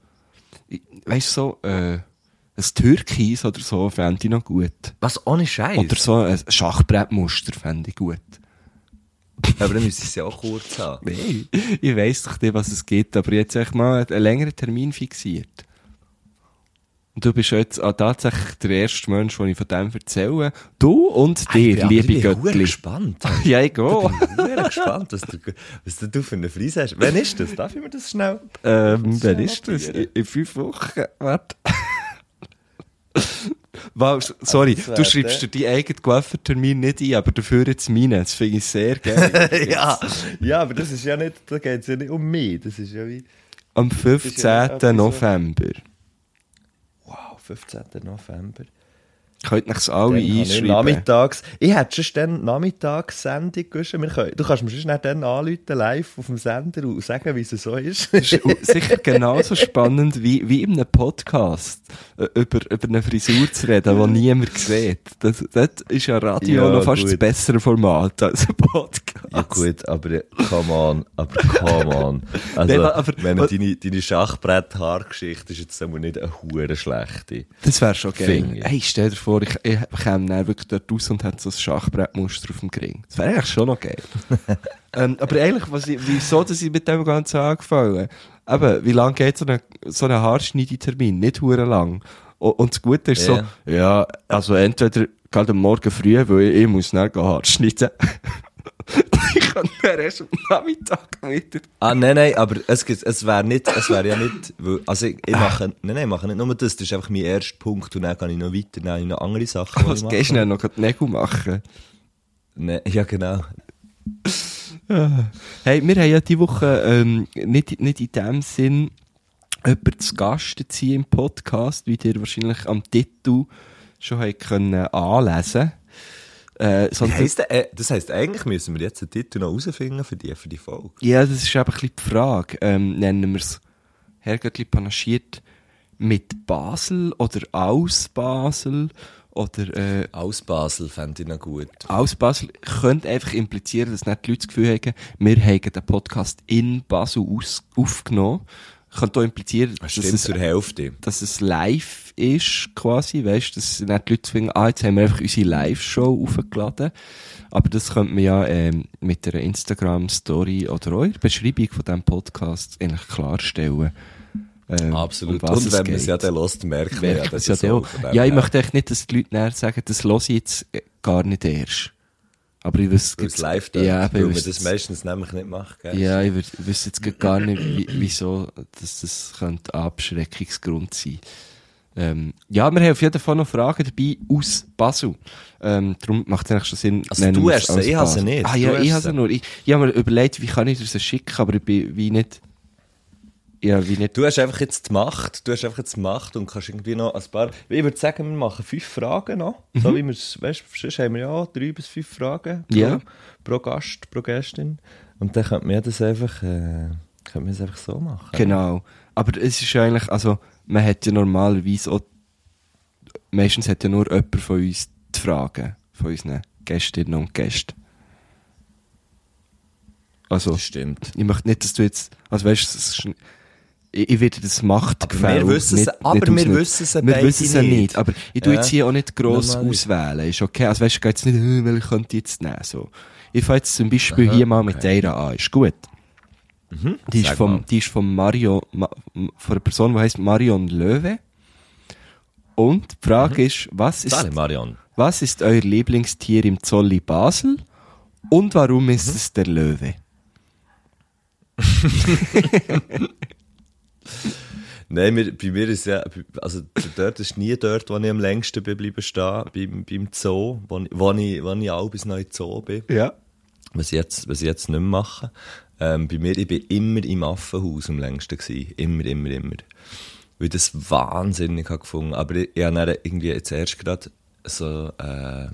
weißt du, so, äh, ein Türkis oder so fände ich noch gut. Was, ohne Scheiß? Oder so ein Schachbrettmuster fände ich gut. (laughs) Aber dann müsste ich es ja auch kurz haben. Nein, ich weiss doch nicht, was es gibt, aber jetzt echt mal einen längeren Termin fixiert. Und du bist jetzt auch tatsächlich der erste Mensch, den ich von dem erzähle. Du und dir, Aber liebe ich bin Göttli. gespannt. (laughs) Ja, ich Ich gehe. bin sehr gespannt, was du, was du für eine Frise hast. Wann ist das? Darf ich mir das schnell? Ähm, wann ist das? In, in fünf Wochen? Warte. (laughs) wow, sorry, wär du schreibst dir deinen eigenen Coiffeur-Termin nicht ein, aber dafür jetzt meinen. Das finde ich sehr geil. (laughs) ja, ja, aber das ist ja nicht, da geht es ja nicht um mich. Das ist ja wie, Am ist ja 15. etwas so- November. wow, 15. November. Könnt es alle Dann habe ich einschreiben? nachmittags, ich hätte schon dann Nachmittagssendung gewusst. Du kannst mir schon dann anrufen, live auf dem Sender und sagen, wie es so ist. Das ist (laughs) sicher genauso spannend wie, wie in einem Podcast äh, über, über eine Frisur zu reden, die niemand sieht. Das, das ist ja Radio Ja, noch fast gut. das bessere Format als ein Podcast. Ja gut, aber come on, aber come on. (laughs) Also, Nein, aber- aber- deine, deine Schachbrett-Haargeschichte ist jetzt nicht eine hure schlechte. Das wäre schon geil. Hey, stell dir vor, ich, ich käme dann wirklich dort raus und hätte so ein Schachbrettmuster auf dem Gring. Das wäre eigentlich schon noch geil. (laughs) ähm, aber eigentlich, was ich, wieso, dass ich mit dem Ganzen angefangen Eben, wie lange geht so ein so eine Haarschneidetermin? Nicht hure lang. Und das Gute ist Ja. so, ja, also entweder gerade am Morgen früh, weil ich, ich muss dann gehen Haar schneiden. (laughs) ich kann dann erst am Nachmittag wieder. Ah, nein, nein, aber es, es wäre nicht, es wäre ja nicht, also ich, ich mache, (laughs) nein, nein, mache nicht nur das, das ist einfach mein erster Punkt und dann gehe ich noch weiter, dann habe ich noch andere Sachen, die Was gehst du denn noch die Nägel machen? Nee, ja, genau. Hey, wir haben ja diese Woche ähm, nicht, nicht in dem Sinn jemanden zu Gast ziehen im Podcast, wie ihr wahrscheinlich am Titel schon können anlesen äh, Das sondern, heisst, äh, das heisst, eigentlich müssen wir jetzt den Titel noch herausfinden für die, für die Folge. Ja, das ist eben ein bisschen die Frage. Ähm, nennen wir es Herrgöttli panaschiert mit Basel oder aus Basel oder äh, Aus Basel fände ich noch gut. aus Basel könnte einfach implizieren, dass nicht die Leute das Gefühl haben, wir haben den Podcast in Basel aus, aufgenommen. Könnte auch implizieren, dass Stimmt es, zur Hälfte. dass es live ist, quasi, weißt, dass nicht die Leute finden, ah, jetzt haben wir einfach unsere Live-Show aufgeladen. Aber das könnte man ja ähm, mit einer Instagram-Story oder der Beschreibung von diesem Podcast eigentlich klarstellen. Ähm, Absolut. um Und wenn man es ja dann hört, merkt man ja, dass ja es dann so Ja, ich möchte echt nicht, dass die Leute sagen, das höre ich jetzt äh, gar nicht erst. Aber ich wüsste es live da ja, weil man das jetzt- meistens nämlich nicht macht. Gell? ja, ich wüsste jetzt gar nicht, wie, wieso dass das könnte Abschreckungsgrund sein ähm, Ja, wir haben auf jeden Fall noch Fragen dabei aus Basel. Ähm, darum macht es eigentlich schon Sinn, Also du hast sie, ich habe sie nicht. Ah ja, ich habe sie nur. Ich, ich habe mir überlegt, wie kann ich dir sie schicken, aber ich bin wie nicht... Ja, wie nicht... Du hast einfach jetzt die Macht, du hast einfach jetzt die Macht und kannst irgendwie noch ein paar, ich würde sagen, wir machen fünf Fragen noch, so wie wir es, weißt du, sonst haben wir ja drei bis fünf Fragen pro, Ja. pro Gast, pro Gästin und dann könnte man das einfach, äh, könnte man das einfach so machen. Genau. Aber es ist eigentlich, also, man hat ja normalerweise auch, meistens hat ja nur jemand von uns die Fragen, von unseren Gästinnen und Gästen. Also, Das stimmt. ich möchte nicht, dass du jetzt, also weißt du, es ist, ich, ich werde das Machtgefälle Aber wir wissen es- nicht, aber nicht wir wissen es Wir wissen es nicht. nicht, aber ich tue Ja. jetzt hier auch nicht gross Normalerweise. auswählen, ist okay, also weißt du, jetzt nicht, äh, welche könnte ich jetzt nehmen, so. Ich fange jetzt zum Beispiel Aha, hier mal mit okay. einer an, ist gut. Mhm. Die ist, vom, mal. die ist vom Mario, Ma, von einer Person, die heißt Marion Löwe. Und die Frage Mhm. ist, was ist, Marion. was ist euer Lieblingstier im Zolli Basel? Und warum ist Mhm. es der Löwe? (laughs) Nein, mir, bei mir ist ja, also dort ist nie dort, wo ich am längsten bin bleiben stehen, beim, beim Zoo, wo, ich- wo ich, wo ich auch bis neu Zoo bin. Ja. was ich jetzt, was ich jetzt nicht mehr mache. Ähm, bei mir, ich bin immer im Affenhaus am längsten gewesen. Immer, immer, immer. Weil das wahnsinnig habe gefunden. Aber ich, ich habe dann irgendwie jetzt erst gerade so, äh,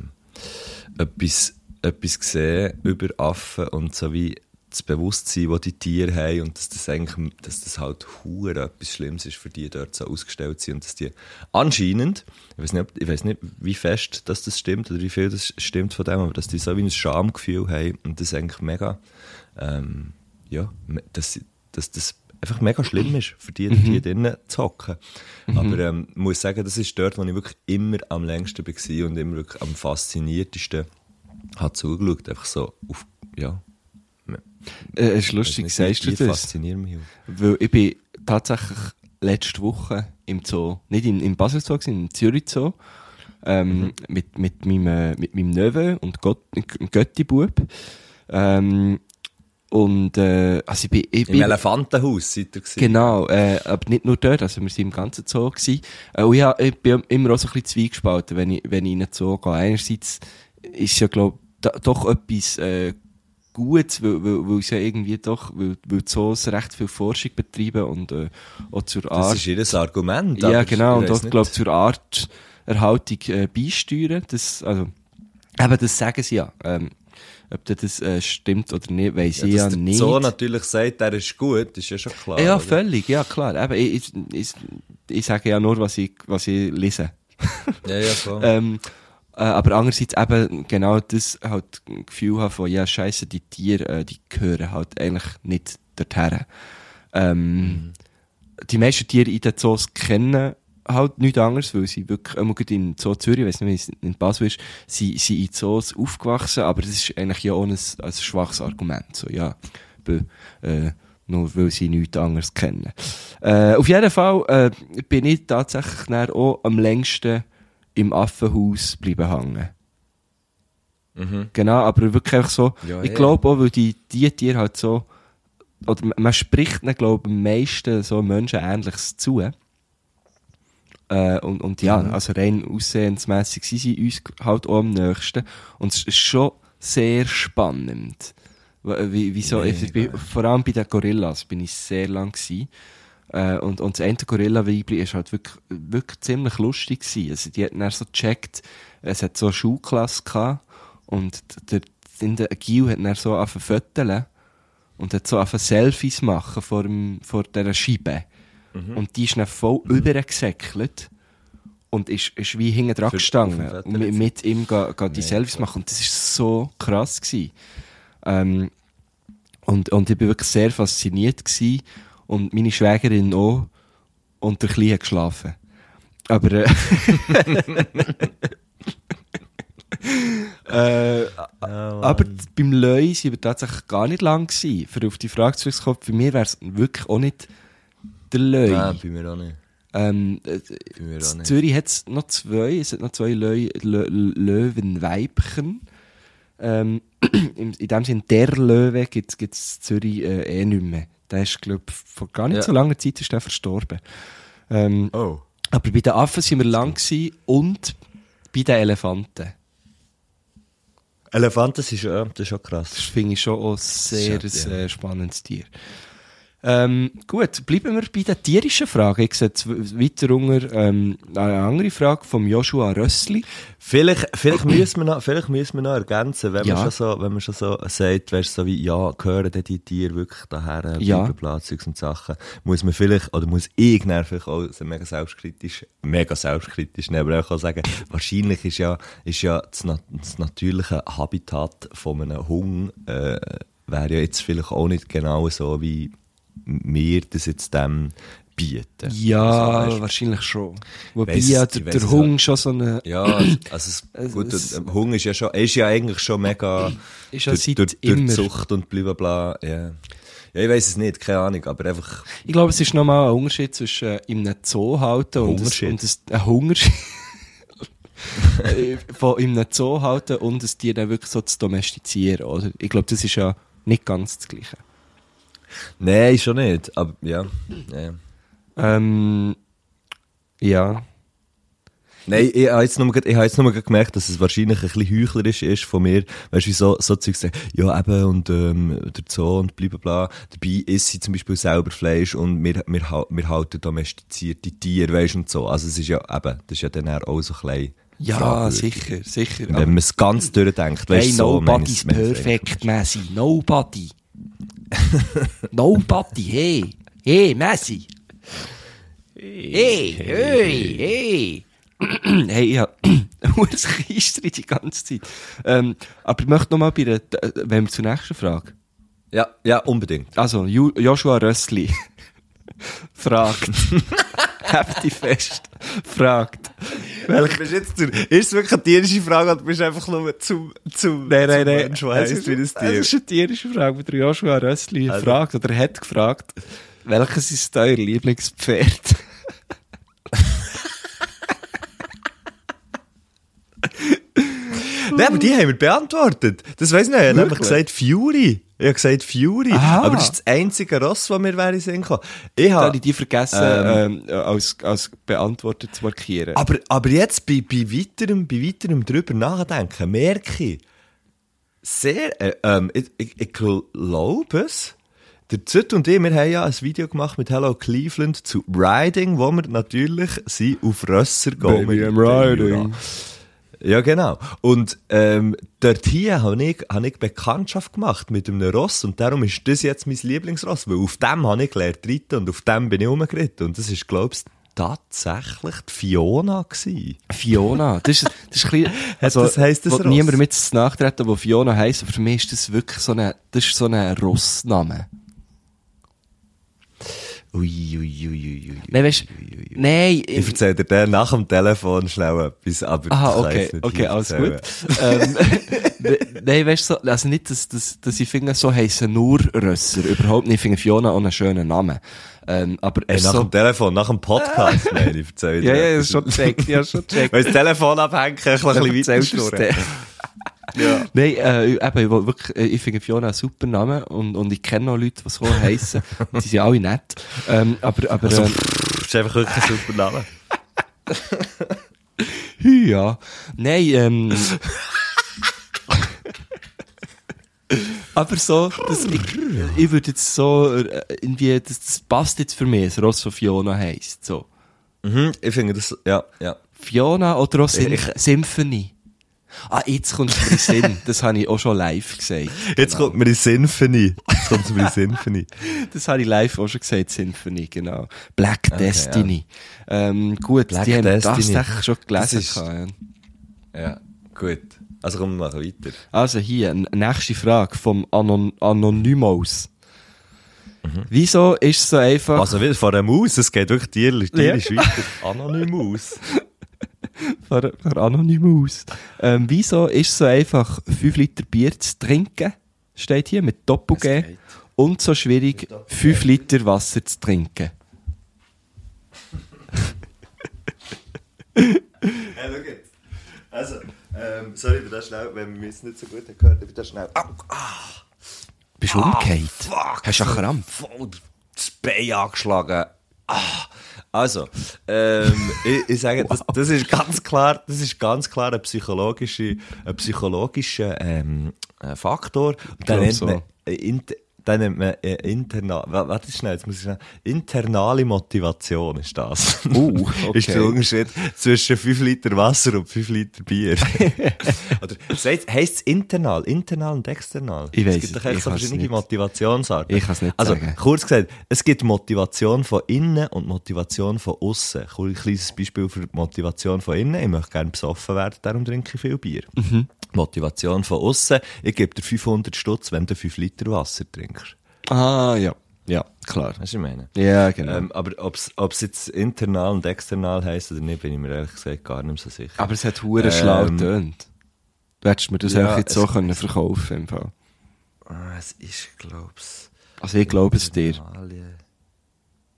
etwas, etwas gesehen über Affen und so wie das Bewusstsein, das die Tiere haben und dass das eigentlich, dass das halt hure etwas Schlimmes ist für die, die dort so ausgestellt sind und dass die anscheinend, ich weiß nicht, ob- ich weiß nicht wie fest dass das stimmt oder wie viel das stimmt von dem, aber dass die so wie ein Schamgefühl haben und das eigentlich mega, ähm, ja, dass, dass das einfach mega schlimm ist, für die, die hier drinnen zu hocken. Aber ähm, ich muss sagen, das ist dort, wo ich wirklich immer am längsten war und immer wirklich am fasziniertesten habe zugeschaut. Einfach so auf, ja. Äh, es ist lustig, Weiss sagst nicht, du das? faszinieren mich auch. Weil ich bin tatsächlich letzte Woche im Zoo, nicht in, im Basel Zoo, gewesen, im Zürich Zoo, ähm, mit, mit, meinem, äh, mit meinem Neven und Gott, Götti-Bub. Ähm, und, äh, also ich bin, ich Im bin, Elefantenhaus seid ihr gewesen. Genau, äh, aber nicht nur dort, also wir sind im ganzen Zoo gewesen. Äh, und ja, ich bin immer auch so ein bisschen zweigespalten, wenn ich, wenn ich in einen Zoo gehe. Einerseits ist ja, glaub, da, doch etwas, äh, Gutes, weil, weil, weil es ja irgendwie doch, weil, weil die Zoos recht viel Forschung betreiben und, äh, auch zur Das Art. ist ihr Argument. ja, genau, ich und auch, nicht. glaub, zur Arterhaltung, äh, beisteuern. Das, also, eben, das sagen sie ja. Ähm, ob das, äh, stimmt oder nicht, ich ja, ja dass der nicht. Zoo natürlich sagt, der ist gut, ist ja schon klar. Ja, oder? völlig, ja klar. Eben, ich, ich, ich, ich sage ja nur, was ich, was ich lese. Ja, ja, so. (laughs) Ähm, äh, aber andererseits eben genau das halt Gefühl haben von, ja, scheiße, die Tiere, äh, die gehören halt eigentlich nicht dorthin. Ähm, Die meisten Tiere in den Zoos kennen halt nichts anderes, weil sie wirklich, immer gut in Zoo Zürich, ich weiss nicht, wie es in Basel ist, sie, sie in Zoos aufgewachsen, aber das ist eigentlich ja auch ein, ein schwaches Argument, so, ja, weil, äh, nur weil sie nichts anderes kennen. Äh, auf jeden Fall äh, bin ich tatsächlich auch am längsten im Affenhaus bleiben hängen. Genau, aber wirklich einfach so, Ja, ich glaube auch, weil die, die Tiere halt so, oder man- spricht ihnen, glaube ich, am meisten so Menschenähnliches zu. Äh, und, und ja, also rein aussehensmässig sind sie uns halt auch am nächsten. Und es ist schon sehr spannend. Wie, wie, ich bin, vor allem bei den Gorillas bin ich sehr lang gewesen. Äh, und, und das eine Gorilla-Weibli ist halt wirklich, wirklich ziemlich lustig gewesen. Also die hatten dann so gecheckt, es hat so eine Schulklasse gehabt und der, der Gil hat dann so angefangen und hat so angefangen Selfies machen vor, dem, vor dieser Scheibe. Und die ist dann voll übergesäckelt und ist, ist wie hinten dran gestanden und mit, mit ihm ga, ga die Mega. Selfies machen. Und das ist so krass gewesen. Ähm, und, und ich bin wirklich sehr fasziniert gewesen. Und meine Schwägerin auch. Und der Kleine hat geschlafen. Aber, äh, (laughs) äh, aber beim Löi sind wir tatsächlich gar nicht lang gewesen. Für auf die Frage zurückzukommen, für mich wäre es wirklich auch nicht der Löi. Nein, bei mir auch nicht. Ähm, äh, nicht. Zürich hat es noch zwei, es hat noch zwei Leu Lö Löwenweibchen. Ähm, (clears throat) in, in dem Sinne, der Löwe gibt es Zürich äh, eh nicht mehr. Der ist, glaube vor gar nicht Ja. so langer Zeit ist der verstorben. Ähm, Oh. aber bei den Affen sind wir lang gewesen und bei den Elefanten. Elefanten ist, ja, das ist schon krass. Das finde ich schon auch sehr ja. äh, spannendes Tier. Ähm, gut, bleiben wir bei den tierischen Fragen. Ich sehe jetzt weiter unter ähm, eine andere Frage vom Joshua Rössli. Vielleicht, vielleicht, müssen wir noch, vielleicht müssen wir noch ergänzen, wenn, Ja. man, schon so, wenn man schon so sagt, weißt, so wie, ja, gehören denn die Tiere wirklich daher, Ja. ja. Zeugs und Sachen, muss man vielleicht, oder muss ich vielleicht auch mega selbstkritisch, mega selbstkritisch, nehmen, aber auch sagen, wahrscheinlich ist ja, ist ja das, das natürliche Habitat von einem Hund, äh, wäre ja jetzt vielleicht auch nicht genau so, wie wir das jetzt dem bieten. Ja, Also, wahrscheinlich schon. Wobei weiss ja der, der auch. schon so eine... Ja, (clears throat) also es, Es- gut, es- ähm, Hunger ist ja schon, ist ja eigentlich schon mega (clears throat) Ist ja durch, seit durch, durch immer. die Zucht und bla bla bla. Ja. ich weiß es nicht, keine Ahnung, aber einfach, Ich glaube, es ist nochmal ein Unterschied zwischen äh, in einem Zoo halten und, ein, und ein, ein Hungerschied. (laughs) Von in einem Zoo halten und es Tier dann wirklich so zu domestizieren. Oder? Ich glaube, das ist ja nicht ganz das Gleiche. Nein, schon nicht, aber ja. ja. Ähm, ja. Nein, ich habe jetzt nur, grad- ich habe jetzt nur gemerkt, dass es wahrscheinlich ein bisschen heuchlerisch ist von mir, weißt du, wie so, so Zeug sagen, ja eben, und ähm, der Zoo und bla bla bla. Dabei isst sie zum Beispiel selber Fleisch und wir, wir, wir halten domestizierte Tiere, weißt du, und so. Also es ist ja eben, das ist ja dann auch so ein bisschen Ja, sicher, sicher. Wenn man es ganz durchdenkt, weißt hey, du, so, meine nobody's perfect, Messi. Nobody. (laughs) Nobody, hey. Hey, Messi. Hey, hey, hey. hey, ich habe ein Keister die ganze Zeit. Ähm, aber ich möchte nochmal bei der, äh, wenn wir zur nächsten Frage. Ja, ja, unbedingt. Also, Joshua Rössli (laughs) fragt. (laughs) (laughs) Heftig fest. Fragt. Welch bist jetzt der, ist es wirklich eine tierische Frage oder bist du einfach nur zum, zum, Nein, nein, zum nein. Mensch, der heisst wie das Es Tier? ist eine tierische Frage, die der Joshua Rössli Also. fragt, oder hat gefragt, welches ist euer Lieblingspferd? (laughs) Nein, aber die haben wir beantwortet. Das weiss ich nicht. Ich habe gesagt Fury. Ich habe gesagt Fury. Aha. Aber das ist das einzige Ross, das mir wäre Sinn gekommen. Ich habe, die vergessen, ähm, als, als beantwortet zu markieren. aber, aber jetzt bei, bei weiterem, bei weiterem drüber nachdenken, merke ich, sehr, äh, ähm, ich, ich, ich glaube es, der Züt und ich, wir haben ja ein Video gemacht mit Hello Cleveland zu Riding, wo wir natürlich sind auf Rösser gehen. Baby, Wir- I'm riding. Ja, genau. Und ähm, dort hier habe ich, hab ich Bekanntschaft gemacht mit einem Ross und darum ist das jetzt mein Lieblingsross, weil auf dem habe ich gelernt reiten und auf dem bin ich rumgeritten. Und das ist, glaube ich, tatsächlich die Fiona gewesen. Fiona, das ist, das ist ein bisschen, (laughs) also, das heisst das Ross? niemand mit nachtreten, wo Fiona heisst, aber für mich ist das wirklich so ein, das ist so ein Rossname. Ui, ui, ui, ui, ui. Nein, weißt, nein, Ich erzähle dir dann nach dem Telefon schnell etwas, aber Aha, okay, okay, alles erzählen. gut. (laughs) ähm, (laughs) ne- nein, weißt du, so, also nicht, dass, dass, dass ich finde, so heissen nur Rösser. Überhaupt nicht. Ich finde Fiona auch einen schönen Namen. Ähm, aber Ey, nach so, dem Telefon, nach dem Podcast, (laughs) meine ich, erzähle ja, dir ja, etwas. das ist schon checkt, ja, schon checkt. Weil das Telefon abhängt, kann ich ein bisschen weiter Dann? Nein, äh, eben, ich, wirklich, äh, ich finde Fiona einen super Namen und, und ich kenne auch Leute, die so heissen. (laughs) Die sind alle nett. Ähm, aber, aber, Also, ähm, Das ist einfach wirklich ein super Name. (laughs) ja. Nein, ähm. aber so, das, ich, ich würde jetzt so, äh, irgendwie, das, das passt jetzt für mich, das Ross von Fiona heisst, so. Mhm, ich finde das, ja, ja. Fiona oder auch Sym Ich- Symphony. Ah, jetzt kommt es mir in Sinn. Das habe ich auch schon live gesagt. Jetzt kommt mir die Symphony. Jetzt kommt mir die Symphony. Das habe ich live auch schon gesagt, Symphony, genau. Black Destiny. Ähm, gut, Black die haben das Destiny. echt schon gelesen. Ist- gehabt, ja. Ja, gut. Also komm, wir machen weiter. Also hier, nächste Frage vom Anon Anonymous. Wieso ist es so einfach... Also von der Maus, es geht wirklich tierisch, Ja. tierisch weiter. Anonymous. (laughs) Für, für Anonymous. Ähm, wieso ist es so einfach, 5 Liter Bier zu trinken? Steht hier mit Doppel-G. Und so schwierig, 5 Liter Wasser zu trinken. (laughs) Hey, schau jetzt. Also, ähm, sorry, ich bin da schnell, wenn wir es nicht so gut gehört ich bin da schnell. Au, ah, Bist du umgekehrt? fuck. Hast du einen Krampf? Voll das Bein angeschlagen. Ah. Also, ähm, ich, ich sage, das, das ist ganz klar, das ist ganz klar ein psychologischer, ein psychologischer ähm, äh, Faktor. Und glaub den nennt so. man, den nennt man äh, internal, wa- warte schnell, jetzt muss ich schnell, internale Motivation ist das. Uh, (laughs) okay. ist der Unterschied zwischen 5 Liter Wasser und 5 Liter Bier. (laughs) Oder heisst es internal, internal und external? Ich weiss es gibt es, doch echt so verschiedene nicht. Motivationsarten. Ich kann's nicht also, sagen. kurz gesagt, es gibt Motivation von innen und Motivation von außen. Ein kleines Beispiel für Motivation von innen. Ich möchte gerne besoffen werden, darum trinke ich viel Bier. Mhm. Motivation von außen. Ich gebe dir 500 Stutz, wenn du 5 Liter Wasser trinkst. Ah, ja. Ja, klar. Weißt du, ich meine? Ja, genau. Ähm, aber ob es jetzt internal und external heisst oder nicht, bin ich mir ehrlich gesagt gar nicht so sicher. Aber es hat hure schlau Ähm, getönt. Du hättest mir das ja, auch jetzt so können verkaufen im Fall. Ah, es ist, glaub's. Also ich glaube es dir.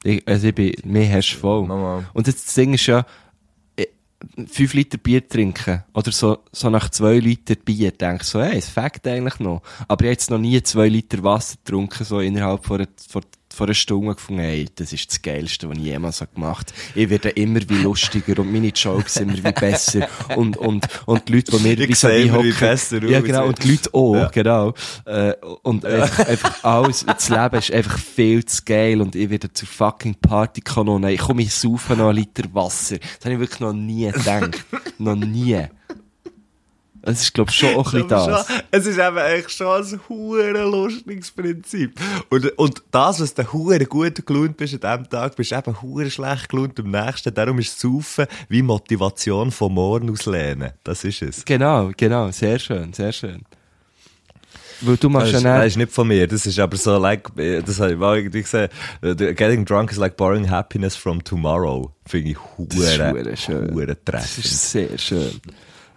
Ich, also ich bin, mir hast du voll. Mama. Und jetzt das Ding ist ja, 5 Liter Bier trinken, oder so, so nach 2 Liter Bier, denke ich so, hey, es fängt eigentlich noch. Aber ich habe jetzt noch nie 2 Liter Wasser getrunken, so innerhalb von von, von einer Stunde gefunden, hey, das ist das Geilste, was ich jemals gemacht habe. Ich werde immer wie lustiger und meine Jokes immer wie besser. Und, und, und die Leute, die mir Ich wie so wie besser Ja, genau, und die Leute auch, Ja. genau. Äh, und einfach, einfach alles, das Leben ist einfach viel zu geil und ich werde zur fucking Partykanone. Ich komme, ich saufe noch einen Liter Wasser. Das habe ich wirklich noch nie gedacht. noch nie. Das ist, glaube ich, schon auch ein bisschen das. schon, es ist eben eigentlich schon ein hure lustiges Prinzip. Und, und das, was du hure gut gelaunt bist an diesem Tag, bist du eben hure schlecht gelaunt am nächsten. Darum ist Saufen wie Motivation vom Morgen aus lernen. Das ist es. Genau, genau. Sehr schön, sehr schön. Weil du Das machst ja ist, dann- das ist nicht von mir, das ist aber so, like, das habe ich mal irgendwie gesehen, getting drunk is like borrowing happiness from tomorrow. Finde ich Das hure, hure schön. hure Das treffend. ist sehr schön.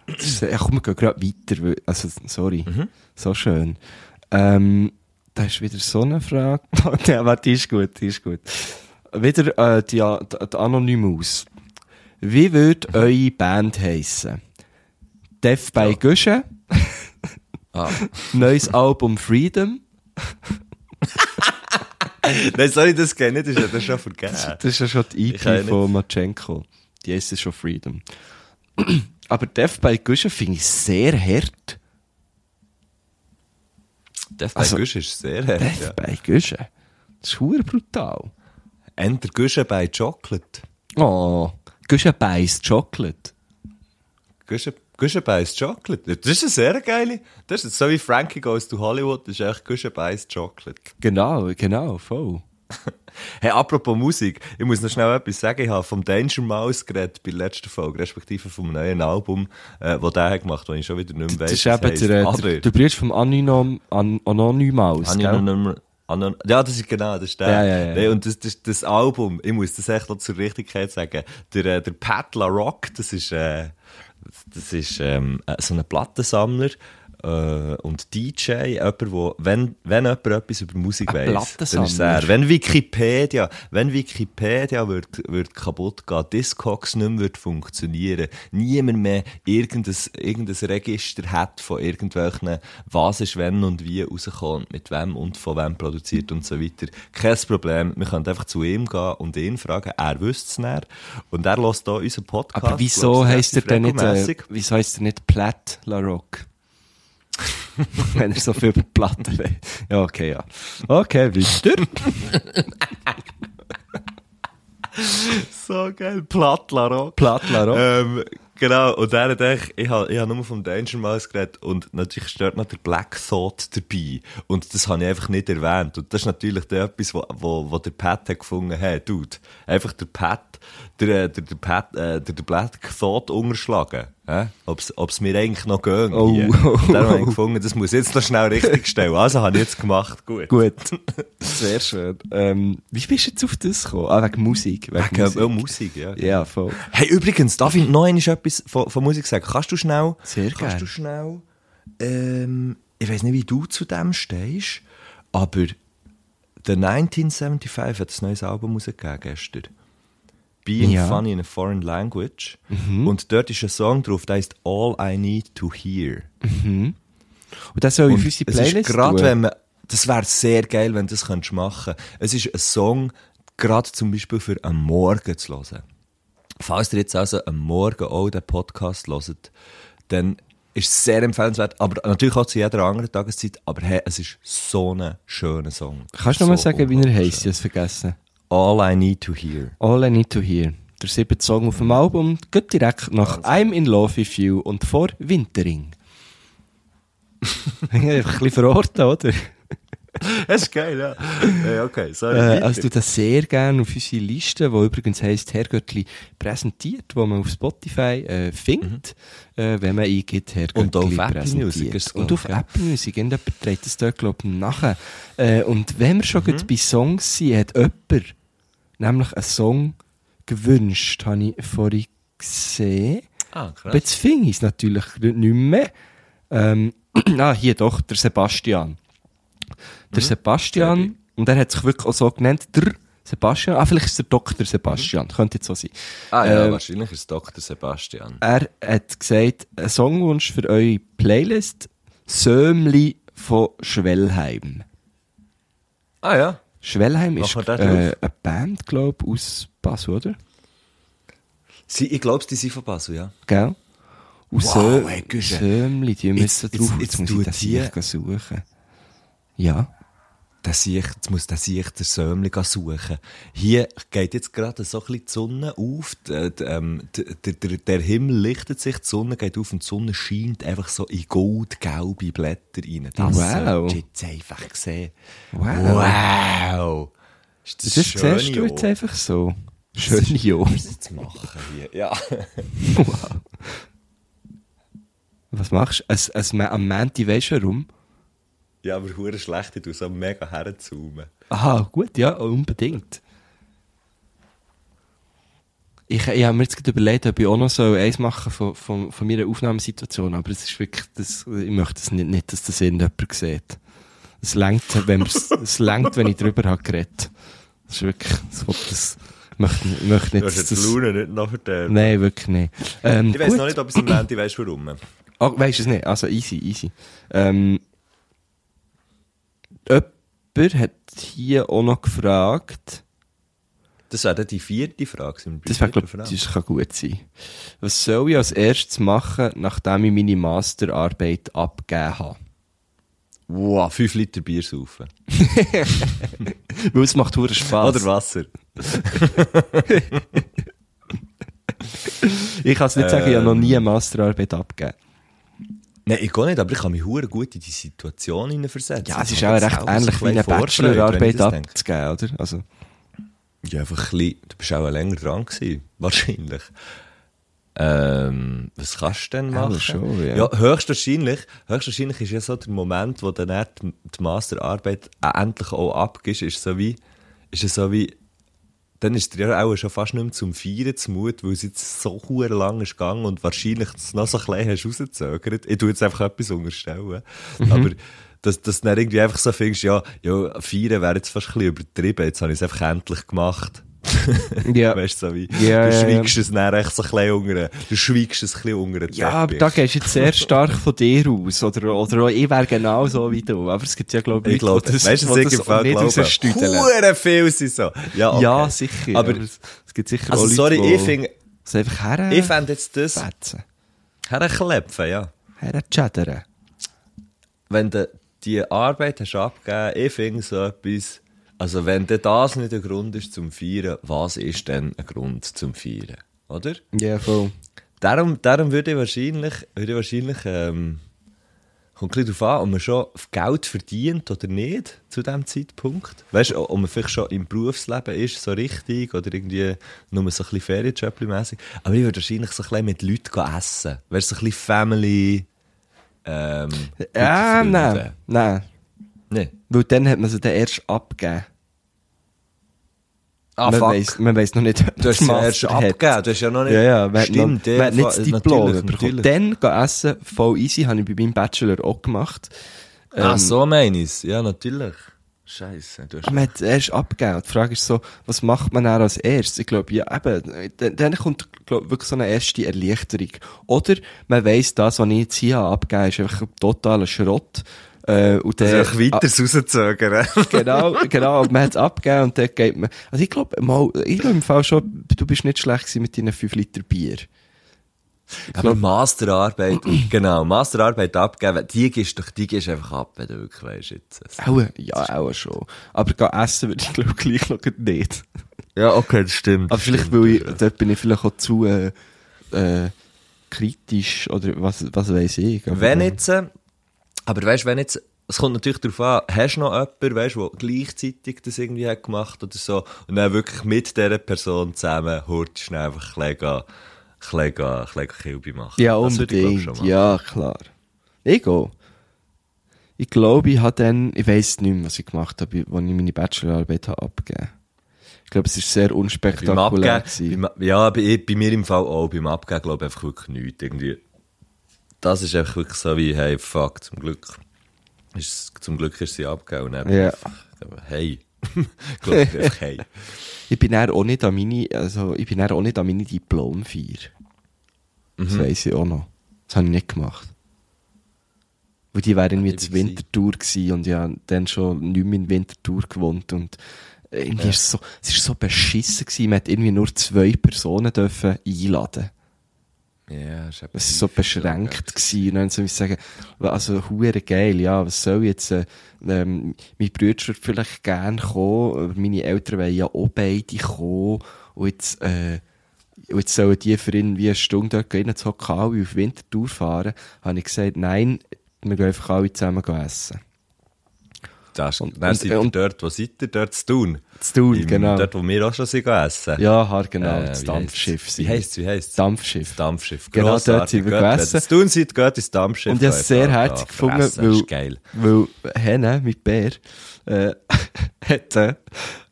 Ist ja, komm, wir gehen gerade weiter. weil- Also, sorry. Mhm. So schön. Ähm, da ist wieder so eine Frage. (laughs) ja, warte, die ist gut, die ist gut. Wieder äh, die, die, die Anonymous. Wie würde Mhm. eure Band heissen? Death by Gusche? Ah. (laughs) Neues Album Freedom? (laughs) Nein, soll ich das kennen? Das ist ja das schon vergessen. Das ist ja schon die ja EP von Machenko. Die heisst ja schon Freedom. Aber Death by Gusche finde ich sehr hart. Death Also- by Gusch ist sehr hart, Death ja. by Gusche. Das ist brutal. Enter Gusche bei Chocolate. Oh, Gusche beißt Chocolate. Gusche, Gusche beißt Chocolate. Das ist eine sehr geile. Das ist so wie Frankie Goes to Hollywood. Das ist echt Gusche beißt Chocolate. Genau, genau, voll. (laughs) Hey, apropos Musik, ich muss noch schnell etwas sagen. Ich habe vom Danger Mouse geredet bei der letzten Folge, respektive vom neuen Album, äh, das der hat gemacht, das ich schon wieder nicht mehr Das weiss. ist eben der, Aber- der, der vom Anonym, An Anonymous, gell? Anonym, Anon ja, das ist genau, das ist der. Ja, ja, ja. Nee, und das, das, das Album, ich muss das echt noch zur Richtigkeit sagen, der, äh, der Pat LaRock, das ist, äh, das ist ähm, äh, so ein Plattensammler äh, und DJ, jemand, wo, wenn, wenn jemand etwas über Musik Ein weiss, dann ist er. Wenn Wikipedia, wenn Wikipedia wird, wird kaputt gehen, Discogs nicht mehr wird funktionieren, niemand mehr irgendein, irgendein Register hat von irgendwelchen, was ist wenn und wie rauskommt, mit wem und von wem produziert und so weiter. Kein Problem. Wir können einfach zu ihm gehen und ihn fragen. Er wüsste es näher. Und er lässt hier unseren Podcast. Aber wieso heisst er denn nicht, äh, wieso heisst er nicht Platt La Rock? (laughs) Wenn er so viel über Platten will. Ja, okay, ja. Okay, weiter. (laughs) So geil. La Rock. Ähm, Genau, und der hat echt, ich habe ich hab nur vom Danger Mouse geredet und natürlich stört noch der Black Thought dabei. Und das habe ich einfach nicht erwähnt. Und das ist natürlich da etwas, wo, wo, wo der Pat hat gefunden hat. Dude, einfach der Pat, der, der, der Pat, äh, der, der Black Thought unterschlagen. Äh? Ob's, ob's mir eigentlich noch gehen. Oh. hier. Und dann habe ich gefunden, das muss ich jetzt noch schnell richtig stellen. Also habe ich jetzt gemacht. Gut. Gut. Sehr schön. Ähm, wie bist du jetzt auf das gekommen? Ah, wegen Musik. Wegen Wegen Musik. Musik. Musik, ja. Ja, voll. Hey, übrigens, darf ich noch einmal etwas von, von Musik sagen? Kannst du schnell, Sehr kannst gern. du schnell, ähm, ich weiß nicht, wie du zu dem stehst, aber The 1975 hat ein neues Album rausgegeben gestern. Being Ja. Funny in a Foreign Language. Und dort ist ein Song drauf, der heißt All I Need to Hear. Und das soll ich auf unsere Playlist ist gerade, wenn man, das wäre sehr geil, wenn du das könntest machen. Es ist ein Song, gerade zum Beispiel für am Morgen zu hören. Falls ihr jetzt also am Morgen auch den Podcast hört, dann ist es sehr empfehlenswert, aber natürlich auch zu jeder anderen Tageszeit, aber hey, es ist so ein schöner Song. Kannst du So sagen, wie er heisst? Ich habe es vergessen. All I Need to Hear. All I Need to Hear. Der siebte Song auf dem Album geht direkt nach I'm in Love with You und vor Wintering. Einfach (laughs) ein bisschen verorten, oder? (laughs) Das ist geil, ja. ja okay, sorry. Äh, also du das sehr gerne auf unsere Liste, die übrigens heisst Herrgöttli präsentiert, wo man auf Spotify äh, findet, äh, wenn man eingibt Herrgöttli Und auf Apple präsentiert. Music ist Und auf ja. Apple Music, irgendjemand trägt das dort, glaube ich, nachher. Äh, und wenn wir schon Mhm. bei Songs sind, hat jemand nämlich einen Song gewünscht, habe ich vorhin gesehen. ah, Aber jetzt finde ich es natürlich nicht mehr. Ähm, (clears throat) ah, hier doch, der Sebastian. Der Mhm. Sebastian, und er hat sich wirklich auch so genannt, der Sebastian. Ah, vielleicht ist es der Dr. Sebastian, könnte jetzt so sein. Ah ja, Ähm, wahrscheinlich ist es Dr. Sebastian. Er hat gesagt, ein Songwunsch für eure Playlist, Sömli von Schwellheim. Ah ja. Schwellheim ist Machen wir äh, eine Band, glaube ich, aus Basel, oder? Sie, ich glaube, die sind von Basel, ja. Gell? Und Wow. Sömli, die müssen jetzt- drauf, jetzt jetzt muss ich das hier suchen. Ja. Der sich, jetzt muss der sich der Sömli suchen. Hier geht jetzt gerade so ein bisschen die Sonne auf, der, der, ähm, der, der, der Himmel lichtet sich, die Sonne geht auf und die Sonne scheint einfach so in goldgelbe Blätter rein. Das Wow. du jetzt einfach sehen. Wow. Wow. Ist Das, das, siehst du jetzt einfach so. Schön, ja. Was jetzt machen hier? Ja. (laughs) Was machst du? Am Mänti weisst du warum? Ja, aber hure schlecht, du so mega herzoomen. Aha, gut, ja, unbedingt. Ich, ich habe mir jetzt gerade überlegt, ob ich auch noch so eins machen von, von, von meiner Aufnahmesituation, aber es ist wirklich, das, ich möchte es nicht, nicht, dass das irgendjemand sieht. Es längt, wenn es längt, wenn ich drüber habe geredet. Das ist wirklich, das, das ich möchte, ich möchte nicht, Du hast dass jetzt das, die Laune nicht noch verderben. nein, wirklich nicht. Ähm, Ich weiß gut. noch nicht, ob ich es im Menti weiss, warum. Ah, weisst du es nicht? Also easy, easy. Ähm, hat hier auch noch gefragt, Das wäre dann die vierte Frage. sind das wäre, glaube ich, das kann gut sein. Was soll ich als erstes machen, nachdem ich meine Masterarbeit abgegeben habe? Wow, 5 Liter Bier saufen. (laughs) Weil es macht hure Spaß. Oder Wasser. (laughs) Ich kann es nicht sagen, ich habe noch Ähm. nie eine Masterarbeit abgegeben. Nein, ich gehe nicht, aber ich kann mich hure gut in die Situation hineinversetzen. Ja, es ist auch recht ähnlich wie eine Bachelorarbeit abzugeben, oder? Also, Ja, einfach ein bisschen, du bist auch länger dran gewesen, (laughs) wahrscheinlich. Ähm, was kannst du denn Ja, machen? schon, ja. ja, höchstwahrscheinlich, höchstwahrscheinlich ist ja so der Moment, wo dann die die Masterarbeit endlich auch abgibst, ist so wie, ist so wie, dann ist dir ja auch schon fast nicht mehr zum Feiern zumut, weil es jetzt so lang ist gegangen und wahrscheinlich noch so klein hast rausgezögert. Ich tue jetzt einfach etwas unterstellen. Mhm. Aber, dass, dass du dann irgendwie einfach so findest, ja, ja, feiern wäre jetzt fast ein bisschen übertrieben, jetzt habe ich es einfach endlich gemacht. (laughs) ja. Weißt du, so wie, Ja, du ja, schweigst es dann echt so ein bisschen unter, du schweigst es ein bisschen unter Ja, aber da gehst du jetzt sehr stark von dir aus. Oder, oder ich wäre genau so wie du. Aber es gibt ja, glaube Ich glaube, die das, weißt das im Fall nicht glaube? rausstüdeln. Hure viel sind so. Ja, okay. Ja, sicher. Aber- Aber es, es gibt sicher Also, auch Leute, sorry, ich finde, es einfach her... ich fände jetzt das, fetzen. herklepfen, ja. Herchattern. wenn du die Arbeit hast abgegeben, ich finde so etwas, also wenn das nicht ein Grund ist zum Feiern, was ist denn ein Grund zum Feiern? Oder? Ja, voll. darum, darum würde ich wahrscheinlich, würde ich wahrscheinlich ähm, kommt ein darauf an, ob man schon Geld verdient oder nicht zu diesem Zeitpunkt. Weißt du, ob man vielleicht schon im Berufsleben ist, so richtig, oder irgendwie nur so ein bisschen Ferienjob-mässig. Aber ich würde wahrscheinlich so ein bisschen mit Leuten gehen essen. Weißt du, so ein bisschen Family. Ähm, Ja, gute nein, Freunde. Nein. Weil dann hat man sie dann erst abgegeben. Ah, man, fuck. weiss, man weiss noch nicht, Du hast ja erst hat. abgegeben, du hast ja noch nicht... Ja, ja, man hat noch, Stimmt, man hat nicht das Diplom natürlich, bekommen. natürlich. Dann essen, voll easy, habe ich bei meinem Bachelor auch gemacht. Ach, Ähm, so meine ich Ja, natürlich. Scheiße, du hast... Man hat erst abgegeben. Die Frage ist so, was macht man dann als erstes? Ich glaube, ja, eben, dann, kommt, glaub, wirklich so eine erste Erleichterung. Oder man weiss, das, was ich jetzt hier habe, abgegeben ist einfach totaler Schrott. Äh, und Also dann, einfach weiter rauszögern. (laughs) genau, genau, und man hat es abgegeben und dann geht man, also ich glaube, mal, ich glaube im Fall schon, du bist nicht schlecht gewesen mit deinen 5 Liter Bier. Aber Masterarbeit, (clears throat) genau, Masterarbeit abgeben, die gehst doch, die gehst einfach ab, wenn du wirklich weisst jetzt. Auch, ja, auch schon. Aber gehen essen würde ich glaube gleich noch nicht. Ja, okay, das stimmt. Aber vielleicht, weil ich, dort bin ich vielleicht auch zu, äh, äh, kritisch, oder was, was weiss ich. Aber, Wenn jetzt, äh, aber weißt du, wenn jetzt, es kommt natürlich darauf an, hast du noch jemanden, weißt du, der gleichzeitig das irgendwie hat gemacht oder so, und dann wirklich mit dieser Person zusammen, hurt schnell einfach ein bisschen, ein bisschen, ein bisschen Kilby machen. Ja, ich, unbedingt. machen. Ja, klar. Ich auch. Ich glaube, ich habe dann, ich weiss nicht mehr, was ich gemacht habe, als ich meine Bachelorarbeit habe abgegeben. Ich glaube, es ist sehr Beim unspektakulär Abgeben, gewesen. beim, ja, bei, bei mir im Fall auch, beim Abgeben glaube ich einfach wirklich nichts. Irgendwie. Das ist einfach wirklich so wie, hey, fuck, zum Glück. Ist, zum Glück ist sie dann Ja. einfach, hey. (laughs) ich hey. Ich bin auch nicht an meine, also, ich bin auch nicht an meine Diplomfeier. Das Mhm. weiss ich auch noch. Das habe ich nicht gemacht. Weil die wären ich zur bin Wintertour gewesen und ja, dann schon nicht mehr in Wintertour gewohnt und irgendwie ist es so, es ist so beschissen gewesen, man hat irgendwie nur zwei Personen dürfen einladen. Ja, ist Es ist so beschränkt gewesen. Und dann ich sagen, also, hure geil, ja, was soll jetzt, äh, ähm, mein Bruder würde vielleicht gern kommen, meine Eltern wollen ja auch beide kommen. Und jetzt, äh, und jetzt sollen die für ihn wie eine Stunde dort rein zu alle auf Wintertour fahren. Habe ich gesagt, nein, wir gehen einfach alle zusammen essen. Das, Und- dann und- ihr und- dort, wo seid ihr? Dort zu tun. Zu tun, genau. Dort, wo wir auch schon sind essen. Ja, genau, Äh, das Dampfschiff. sind Wie heisst es? Wie heisst es? Dampfschiff. Dampfschiff. Genau, dort sind wir gegessen. Zu tun seid, geht ins Dampfschiff. Und ich habe es sehr herzig gefunden, weil, Das weil Henne, mein Bär, äh, (laughs) hat,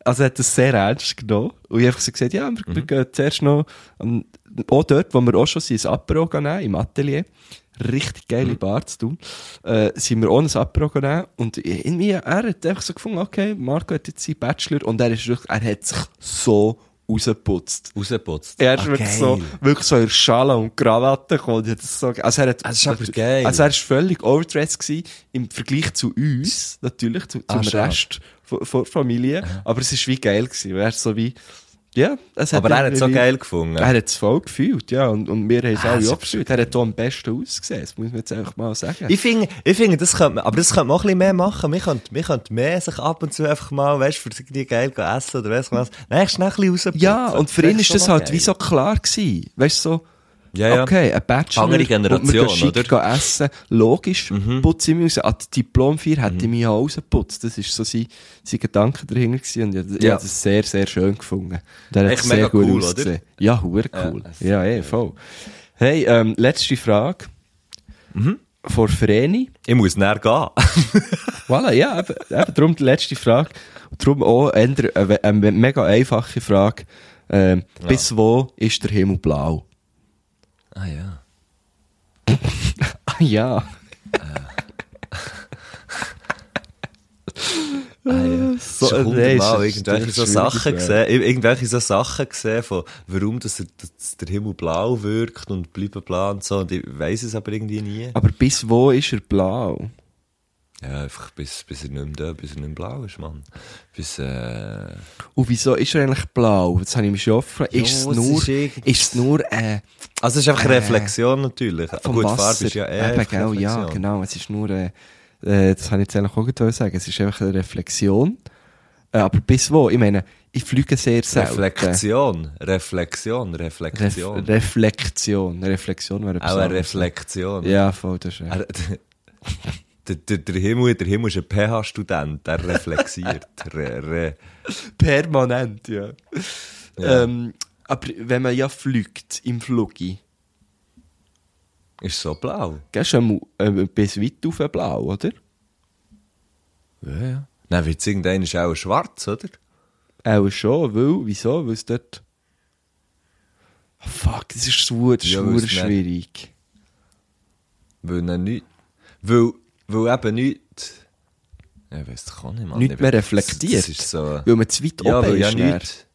also hat das sehr ernst genommen. Und ich habe so gesagt, ja, wir, Mhm. wir gehen zuerst noch, an, auch dort, wo wir auch schon sind, ein Apero nehmen, im Atelier. Richtig geile Mhm. Bar zu tun. Äh, sind wir ohne ein Apero nehmen. Und irgendwie, er hat einfach so gefunden, okay, Marco hat jetzt seinen Bachelor und er ist wirklich, er hat sich so rausgeputzt. Rausgeputzt. Er ist Ah, wirklich geil. so, wirklich so in Schale und Krawatte gekommen. Das so, also er hat, Das ist geil. Also er ist völlig overdressed gewesen, im Vergleich zu uns, natürlich, zu, Ah, zum schade. Rest von, von der Familie. Aber es ist wie geil gewesen. Er ist so wie, ja, es Aber er hat es so geil gefunden. Er hat es voll gefühlt, ja. Und, und wir haben es Ah, alle das auch ist gefühlt. Er hat auch am besten ausgesehen. Das muss man jetzt einfach mal sagen. Ich finde, ich finde, das könnte man, aber das könnte man auch ein bisschen mehr machen. Wir könnten, wir könnten mehr sich ab und zu einfach mal, weißt du, für irgendwie geil essen oder weiss was. Nein, schnell ein bisschen ja, und für ihn ist das halt geil. wie so klar gewesen. Weißt du, so, Ja, ja. Okay, ein Bachelor. Andere Generation, und wir schick oder? essen. Logisch, putze ich mich raus. An die Diplomfeier hätte ich mich auch rausgeputzt. Das war so sein, sein Gedanke dahinter gewesen. Und ich, ich Ja. habe das sehr, sehr schön gefunden. Der hat Echt sehr mega gut cool, ausgesehen. oder? Ja, hure cool. Ja, eh, voll. Hey, ähm, letzte Frage. Vor Vreni. Ich muss näher gehen. (laughs) Voilà, ja, eben, eben darum die letzte Frage. Und darum auch eine, eine mega einfache Frage. Ähm, Bis wo ist der Himmel blau? Ah, ja. Ah, ja. Ah, ja. So, Schon nein, hundertmal ist- ist irgendwelche so Sachen gesehen, irgendwelche so Sachen gesehen von, warum das, dass der Himmel blau wirkt und bleiben blau und so. Und ich weiss es aber irgendwie nie. Aber bis wo ist er blau? Ja, einfach bis, bis er nicht mehr da, bis er nicht mehr blau ist, Mann. Bis, äh, Und wieso ist er eigentlich blau? Das habe ich mich schon gefragt. Ist es nur, ist irgendwie- ist es nur, äh, also es ist einfach Äh, eine Reflexion natürlich. vom Gut, Wasser? Farbe ist ja eh Eben, ja, Reflexion. genau. Es ist nur, äh, äh, das kann ich jetzt eigentlich auch sagen. Es ist einfach eine Reflexion. Äh, aber bis wo? Ich meine, ich fliege sehr selten. Reflexion, Reflexion, Ref Reflexion. Reflexion. Reflexion wäre Auch eine. Reflexion. Ja, voll, das ist ja. (laughs) der, der, der Himmel, der Himmel ist ein PH-Student, der reflexiert. (laughs) re, re. Permanent, ja. Ja. Ähm, aber wenn man ja fliegt im Flugi, Ist so blau. gehst du äh, bis weit auf blau, oder? Ja, ja. Dann wird es irgendwann ist auch schwarz, oder? Auch schon, weil, wieso? Weil es dort... Ah, fuck, das ist so, das ist Ja, nicht- schwierig. Weil dann nicht. Weil, weil eben nicht. Ja, ich weiß doch auch nicht, Mann. Nicht Ich mehr reflektiert. So. Weil man zu weit Ja, oben weil ja ist. nichts.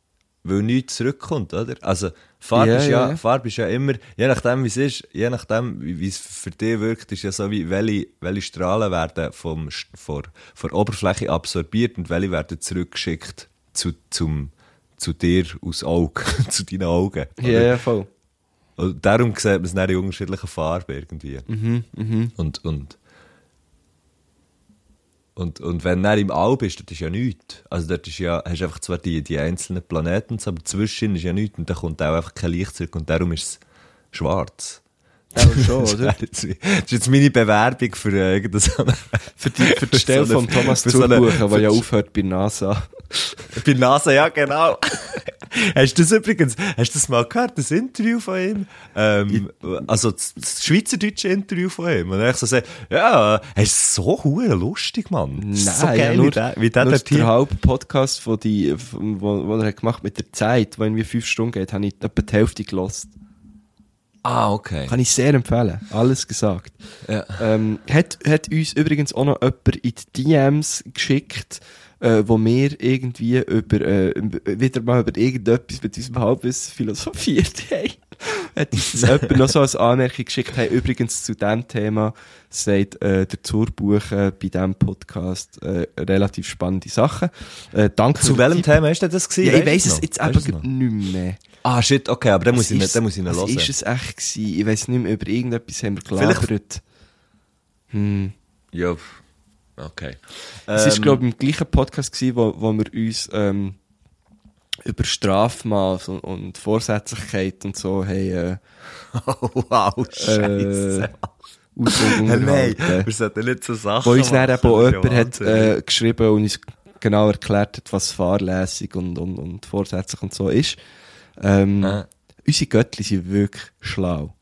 Weil nichts zurückkommt, oder? Also, Farbe, Ja, ist ja, ja. Farbe ist ja immer, je nachdem, wie es ist, je nachdem, wie es für dich wirkt, ist ja so, wie welche, welche Strahlen werden vom, vor, vor Oberfläche absorbiert und welche werden zurückgeschickt zu, zum, zu dir aus Auge, (laughs) zu deinen Augen. Ja, ja, voll. Und darum sieht man es in unterschiedlichen Farben irgendwie. Mhm, mhm. Und, und, und, und wenn dann im All bist, dort ist ja nichts. Also dort ist ja, hast du einfach zwar die, die einzelnen Planeten, aber zwischen ist ja nichts und da kommt auch einfach kein Licht zurück und darum ist es schwarz. Auch schon, (laughs) Das oder? das ist jetzt meine Bewerbung für äh, irgendeine so eine, Für die, für die (laughs) Stelle so von Thomas so Zurbuchen, der ja aufhört bei NASA. (laughs) Bei NASA, ja, genau. hast du das übrigens, hast du das mal gehört, das Interview von ihm? Ähm, also das, das schweizerdeutsche Interview von ihm. Und er so sagt, ja, er ist so hure lustig, Mann. Ist so Nein, geil, ja, nur, wie der, wie der nur der hier... halbe Podcast, von die, von, wo, wo er hat gemacht mit der Zeit, wo irgendwie fünf Stunden geht, habe ich etwa die Hälfte gelost. Ah, okay. Kann ich sehr empfehlen. Alles gesagt. Ja. Ähm, hat, hat uns übrigens auch noch jemand in die DMs geschickt, äh, wo wir irgendwie über, äh, wieder mal über irgendetwas mit unserem Halbwissen philosophiert (laughs) haben. Hat uns das jemand noch so als Anmerkung geschickt, hey, übrigens zu diesem Thema sagt äh, der Zurbuchen bei diesem Podcast äh, relativ spannende Sachen. Äh, danke Zu welchem Thema ist denn das gewesen? Ja, ich weiss es jetzt Weisst eben nicht mehr. Ah, shit, okay, aber dann muss Was ich ist- dann muss ich ihn was hören. ist es echt gewesen? Ich weiss nicht mehr, über irgendetwas haben wir Vielleicht- gelabert. Hm. Ja, okay. Es war, Ähm, glaube ich, im gleichen Podcast, gewesen, wo, wo wir uns ähm, über Strafmaß und, und Vorsätzlichkeit und so haben äh, (laughs) wow, scheiße. äh, Hey, (laughs) nein, wir sollten nicht so Sachen Wo uns dann eben auch jemand hat äh, geschrieben und uns genau erklärt hat, was fahrlässig und, und, und vorsätzlich und so ist. Ähm, Äh. Unsere Göttli sind wirklich schlau.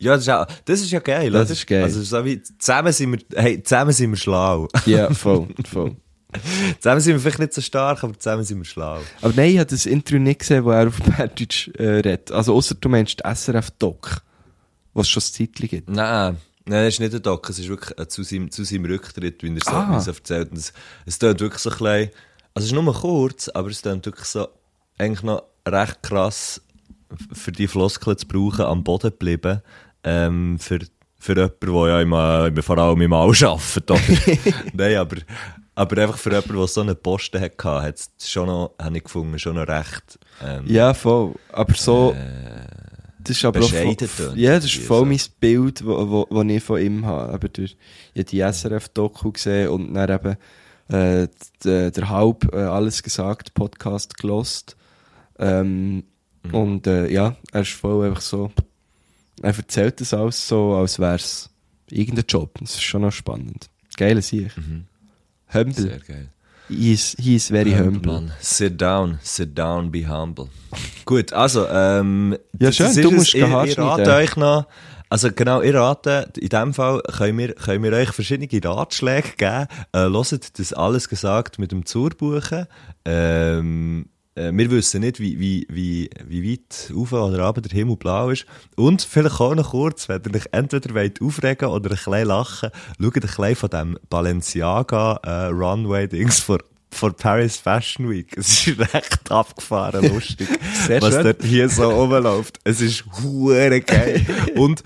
Ja, das ist, ja, das ist ja geil. Das oder? ist geil. Also so wie, zusammen sind wir, hey, zusammen sind wir schlau. Ja, (laughs) voll, voll. (laughs) zusammen sind wir vielleicht nicht so stark, aber zusammen sind wir schlau. Aber nein, ich habe das Interview nicht gesehen, wo er auf (laughs) Berndeutsch äh, redet. Also außer du meinst SRF-Doc, was es schon ein Zeitchen gibt. Nein, nein, das ist nicht ein Doc, es ist wirklich äh, zu seinem, zu seinem Rücktritt, wie er so, Ah. so erzählt. Und es, es tönt wirklich so ein bisschen, also es ist nur kurz, aber es tönt wirklich so, eigentlich noch recht krass, für die Floskeln zu brauchen, am Boden geblieben, ähm, für, für jemanden, der ja immer, immer vor allem im All arbeitet, (laughs) nein, aber, aber einfach für jemanden, der so einen Posten hatte, hat es schon noch, habe ich gefunden, schon noch recht, ähm, Ja, voll. Aber so, das ist aber auch voll, Ja, das ist voll so. mein Bild, wo ich von ihm habe. Aber durch, ich habe die SRF-Doku gesehen und dann eben äh, der, der Halb äh, alles gesagt Podcast gelost. Ähm, Mhm. Und äh, ja, er ist voll einfach so, er erzählt das alles so, als wäre es irgendein Job. Das ist schon noch spannend. Geile Sicht. Humble. Sehr geil. He is, he is very humble. Mann. Sit down, sit down, be humble. Gut, also, ähm, Ja, schön, du es. musst ich, Haar ich schneiden. rate euch noch, also genau, ich rate, in dem Fall können wir, können wir euch verschiedene Ratschläge geben. Äh, hört das alles gesagt mit dem Zurbuchen. Ähm, äh, wir wissen nicht, wie, wie, wie, wie weit auf oder runter der Himmel blau ist. Und vielleicht auch noch kurz, wenn ihr euch entweder wollt aufregen oder ein bisschen lachen, schaut ein bisschen von dem Balenciaga äh, Runway-Dings vor, vor Paris Fashion Week. Es ist (laughs) recht abgefahren lustig, (laughs) was schön. dort hier so rumläuft. Es ist hure geil. (laughs) Und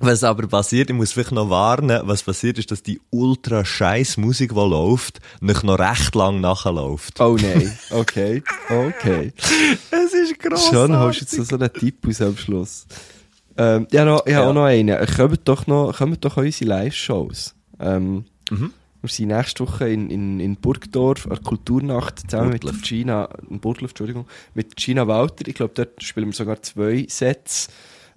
was aber passiert, ich muss vielleicht noch warnen, was passiert ist, dass die ultra scheiß Musik, die läuft, nicht noch recht lang nachläuft. Oh nein, okay, okay. (laughs) Es ist gross. Schon hast du jetzt so, so einen Tipp aus am Schluss. Ähm, ja, noch, ich habe Ja. auch noch einen. Kommt doch noch, kommt doch an unsere Live-Shows. Ähm, Wir sind nächste Woche in, in, in Burgdorf, an der Kulturnacht, zusammen Burgdorf. mit Gina, in Burgdorf, Entschuldigung, mit Gina Walter. Ich glaube, dort spielen wir sogar zwei Sets.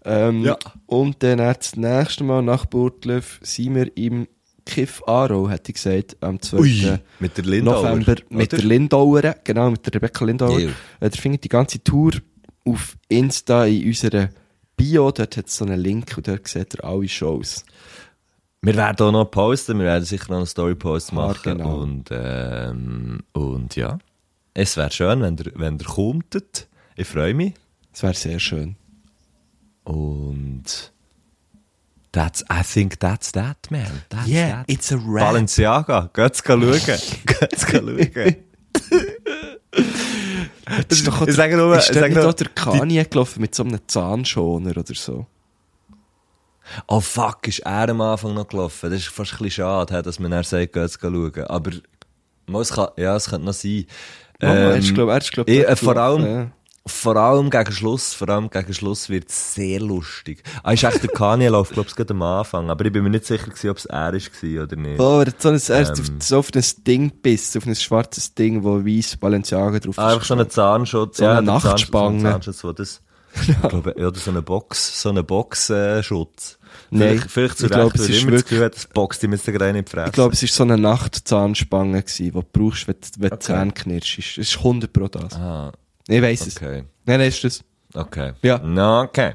Ähm, Ja. Und dann das nächste Mal nach Burgdorf sind wir im Kiff Aro, hätte ich gesagt, am 2. mit der Lindauer. November mit oder? der Lindauer, genau, mit der Rebecca Lindauer. Ja. Äh, Ihr findet die ganze Tour auf Insta in unserer Bio, dort hat es so einen Link und dort seht ihr alle Shows. Wir werden auch noch posten, wir werden sicher noch einen Story-Post Ah, machen. genau. Und, ähm, und ja, es wäre schön, wenn ihr, wenn ihr kommt. Ich freue mich. Das wäre sehr schön. Und that's, I think that's that, man. That's that. it's a rap. Balenciaga, geht's schauen. geht's schauen. (laughs) Das ist doch Ich sage nur- ist nicht nur- der Kanye gelaufen mit so einem Zahnschoner oder so? Oh fuck, ist er am Anfang noch gelaufen? Das ist fast ein bisschen schade, dass man dann sagt, geht's schauen. Aber, es kann, ja, es könnte noch sein. Mama, er ist, Ähm, glaub, er ist, glaub, ich, dort äh, vor allem, ja. Vor allem gegen Schluss, vor allem gegen Schluss wird es sehr lustig. Ah, ist echt der Kanye lauf, glaub ich, gerade am Anfang. Aber ich bin mir nicht sicher gewesen, ob es er ist gewesen oder nicht. Oh, er hat so ein, er hat Ähm. auf, so auf ein Ding gebissen, auf ein schwarzes Ding, wo weiss Balenciaga drauf Ah, einfach so einen Zahnschutz. So eine der Zahnschutz, Nachtspange. So ein Zahnschutz, wo das, (laughs) ich glaube, ja, oder so eine Box, so eine Boxschutz. Nein, vielleicht, vielleicht zu ich glaub, Recht, es ist das wirklich- hat, das boxt ihm jetzt gerade nicht fressen. Ich glaube, es war so eine Nachtzahnspange, gewesen, die du brauchst, wenn, du- wenn die Okay. Zähne knirschst. Es ist 100 pro das. Ah, Ich weiss es. okay. Nein, nein, ist das. Okay. Ja. No, okay.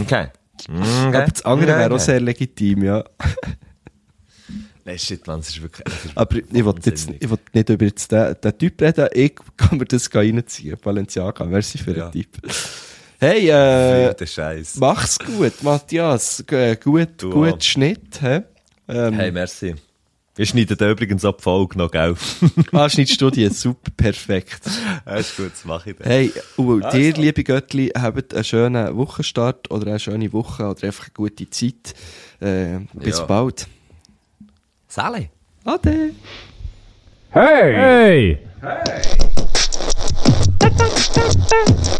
Okay. Okay. (laughs) Aber das andere wäre auch sehr legitim, ja. (laughs) Nein, shit, man, es ist wirklich... es ist Aber ich will jetzt wahnsinnig. ich will nicht über jetzt den, den Typ reden, ich kann mir das reinziehen. Balenciaga, merci für Ja. den Typ. Hey, äh, mach's gut, Matthias. G gut, Du gut auch. Schnitt, hä? Ähm, Hey, merci. Wir schneiden da übrigens ab Folge noch, gell? (laughs) Ah, Schnittstudie, super, perfekt. Ja, ist gut, das mache ich dann. Hey, und Also. dir, liebe Göttli, habt einen schönen Wochenstart oder eine schöne Woche oder einfach eine gute Zeit. Äh, bis Ja. bald. Sally. Ade. Hey! Du, du,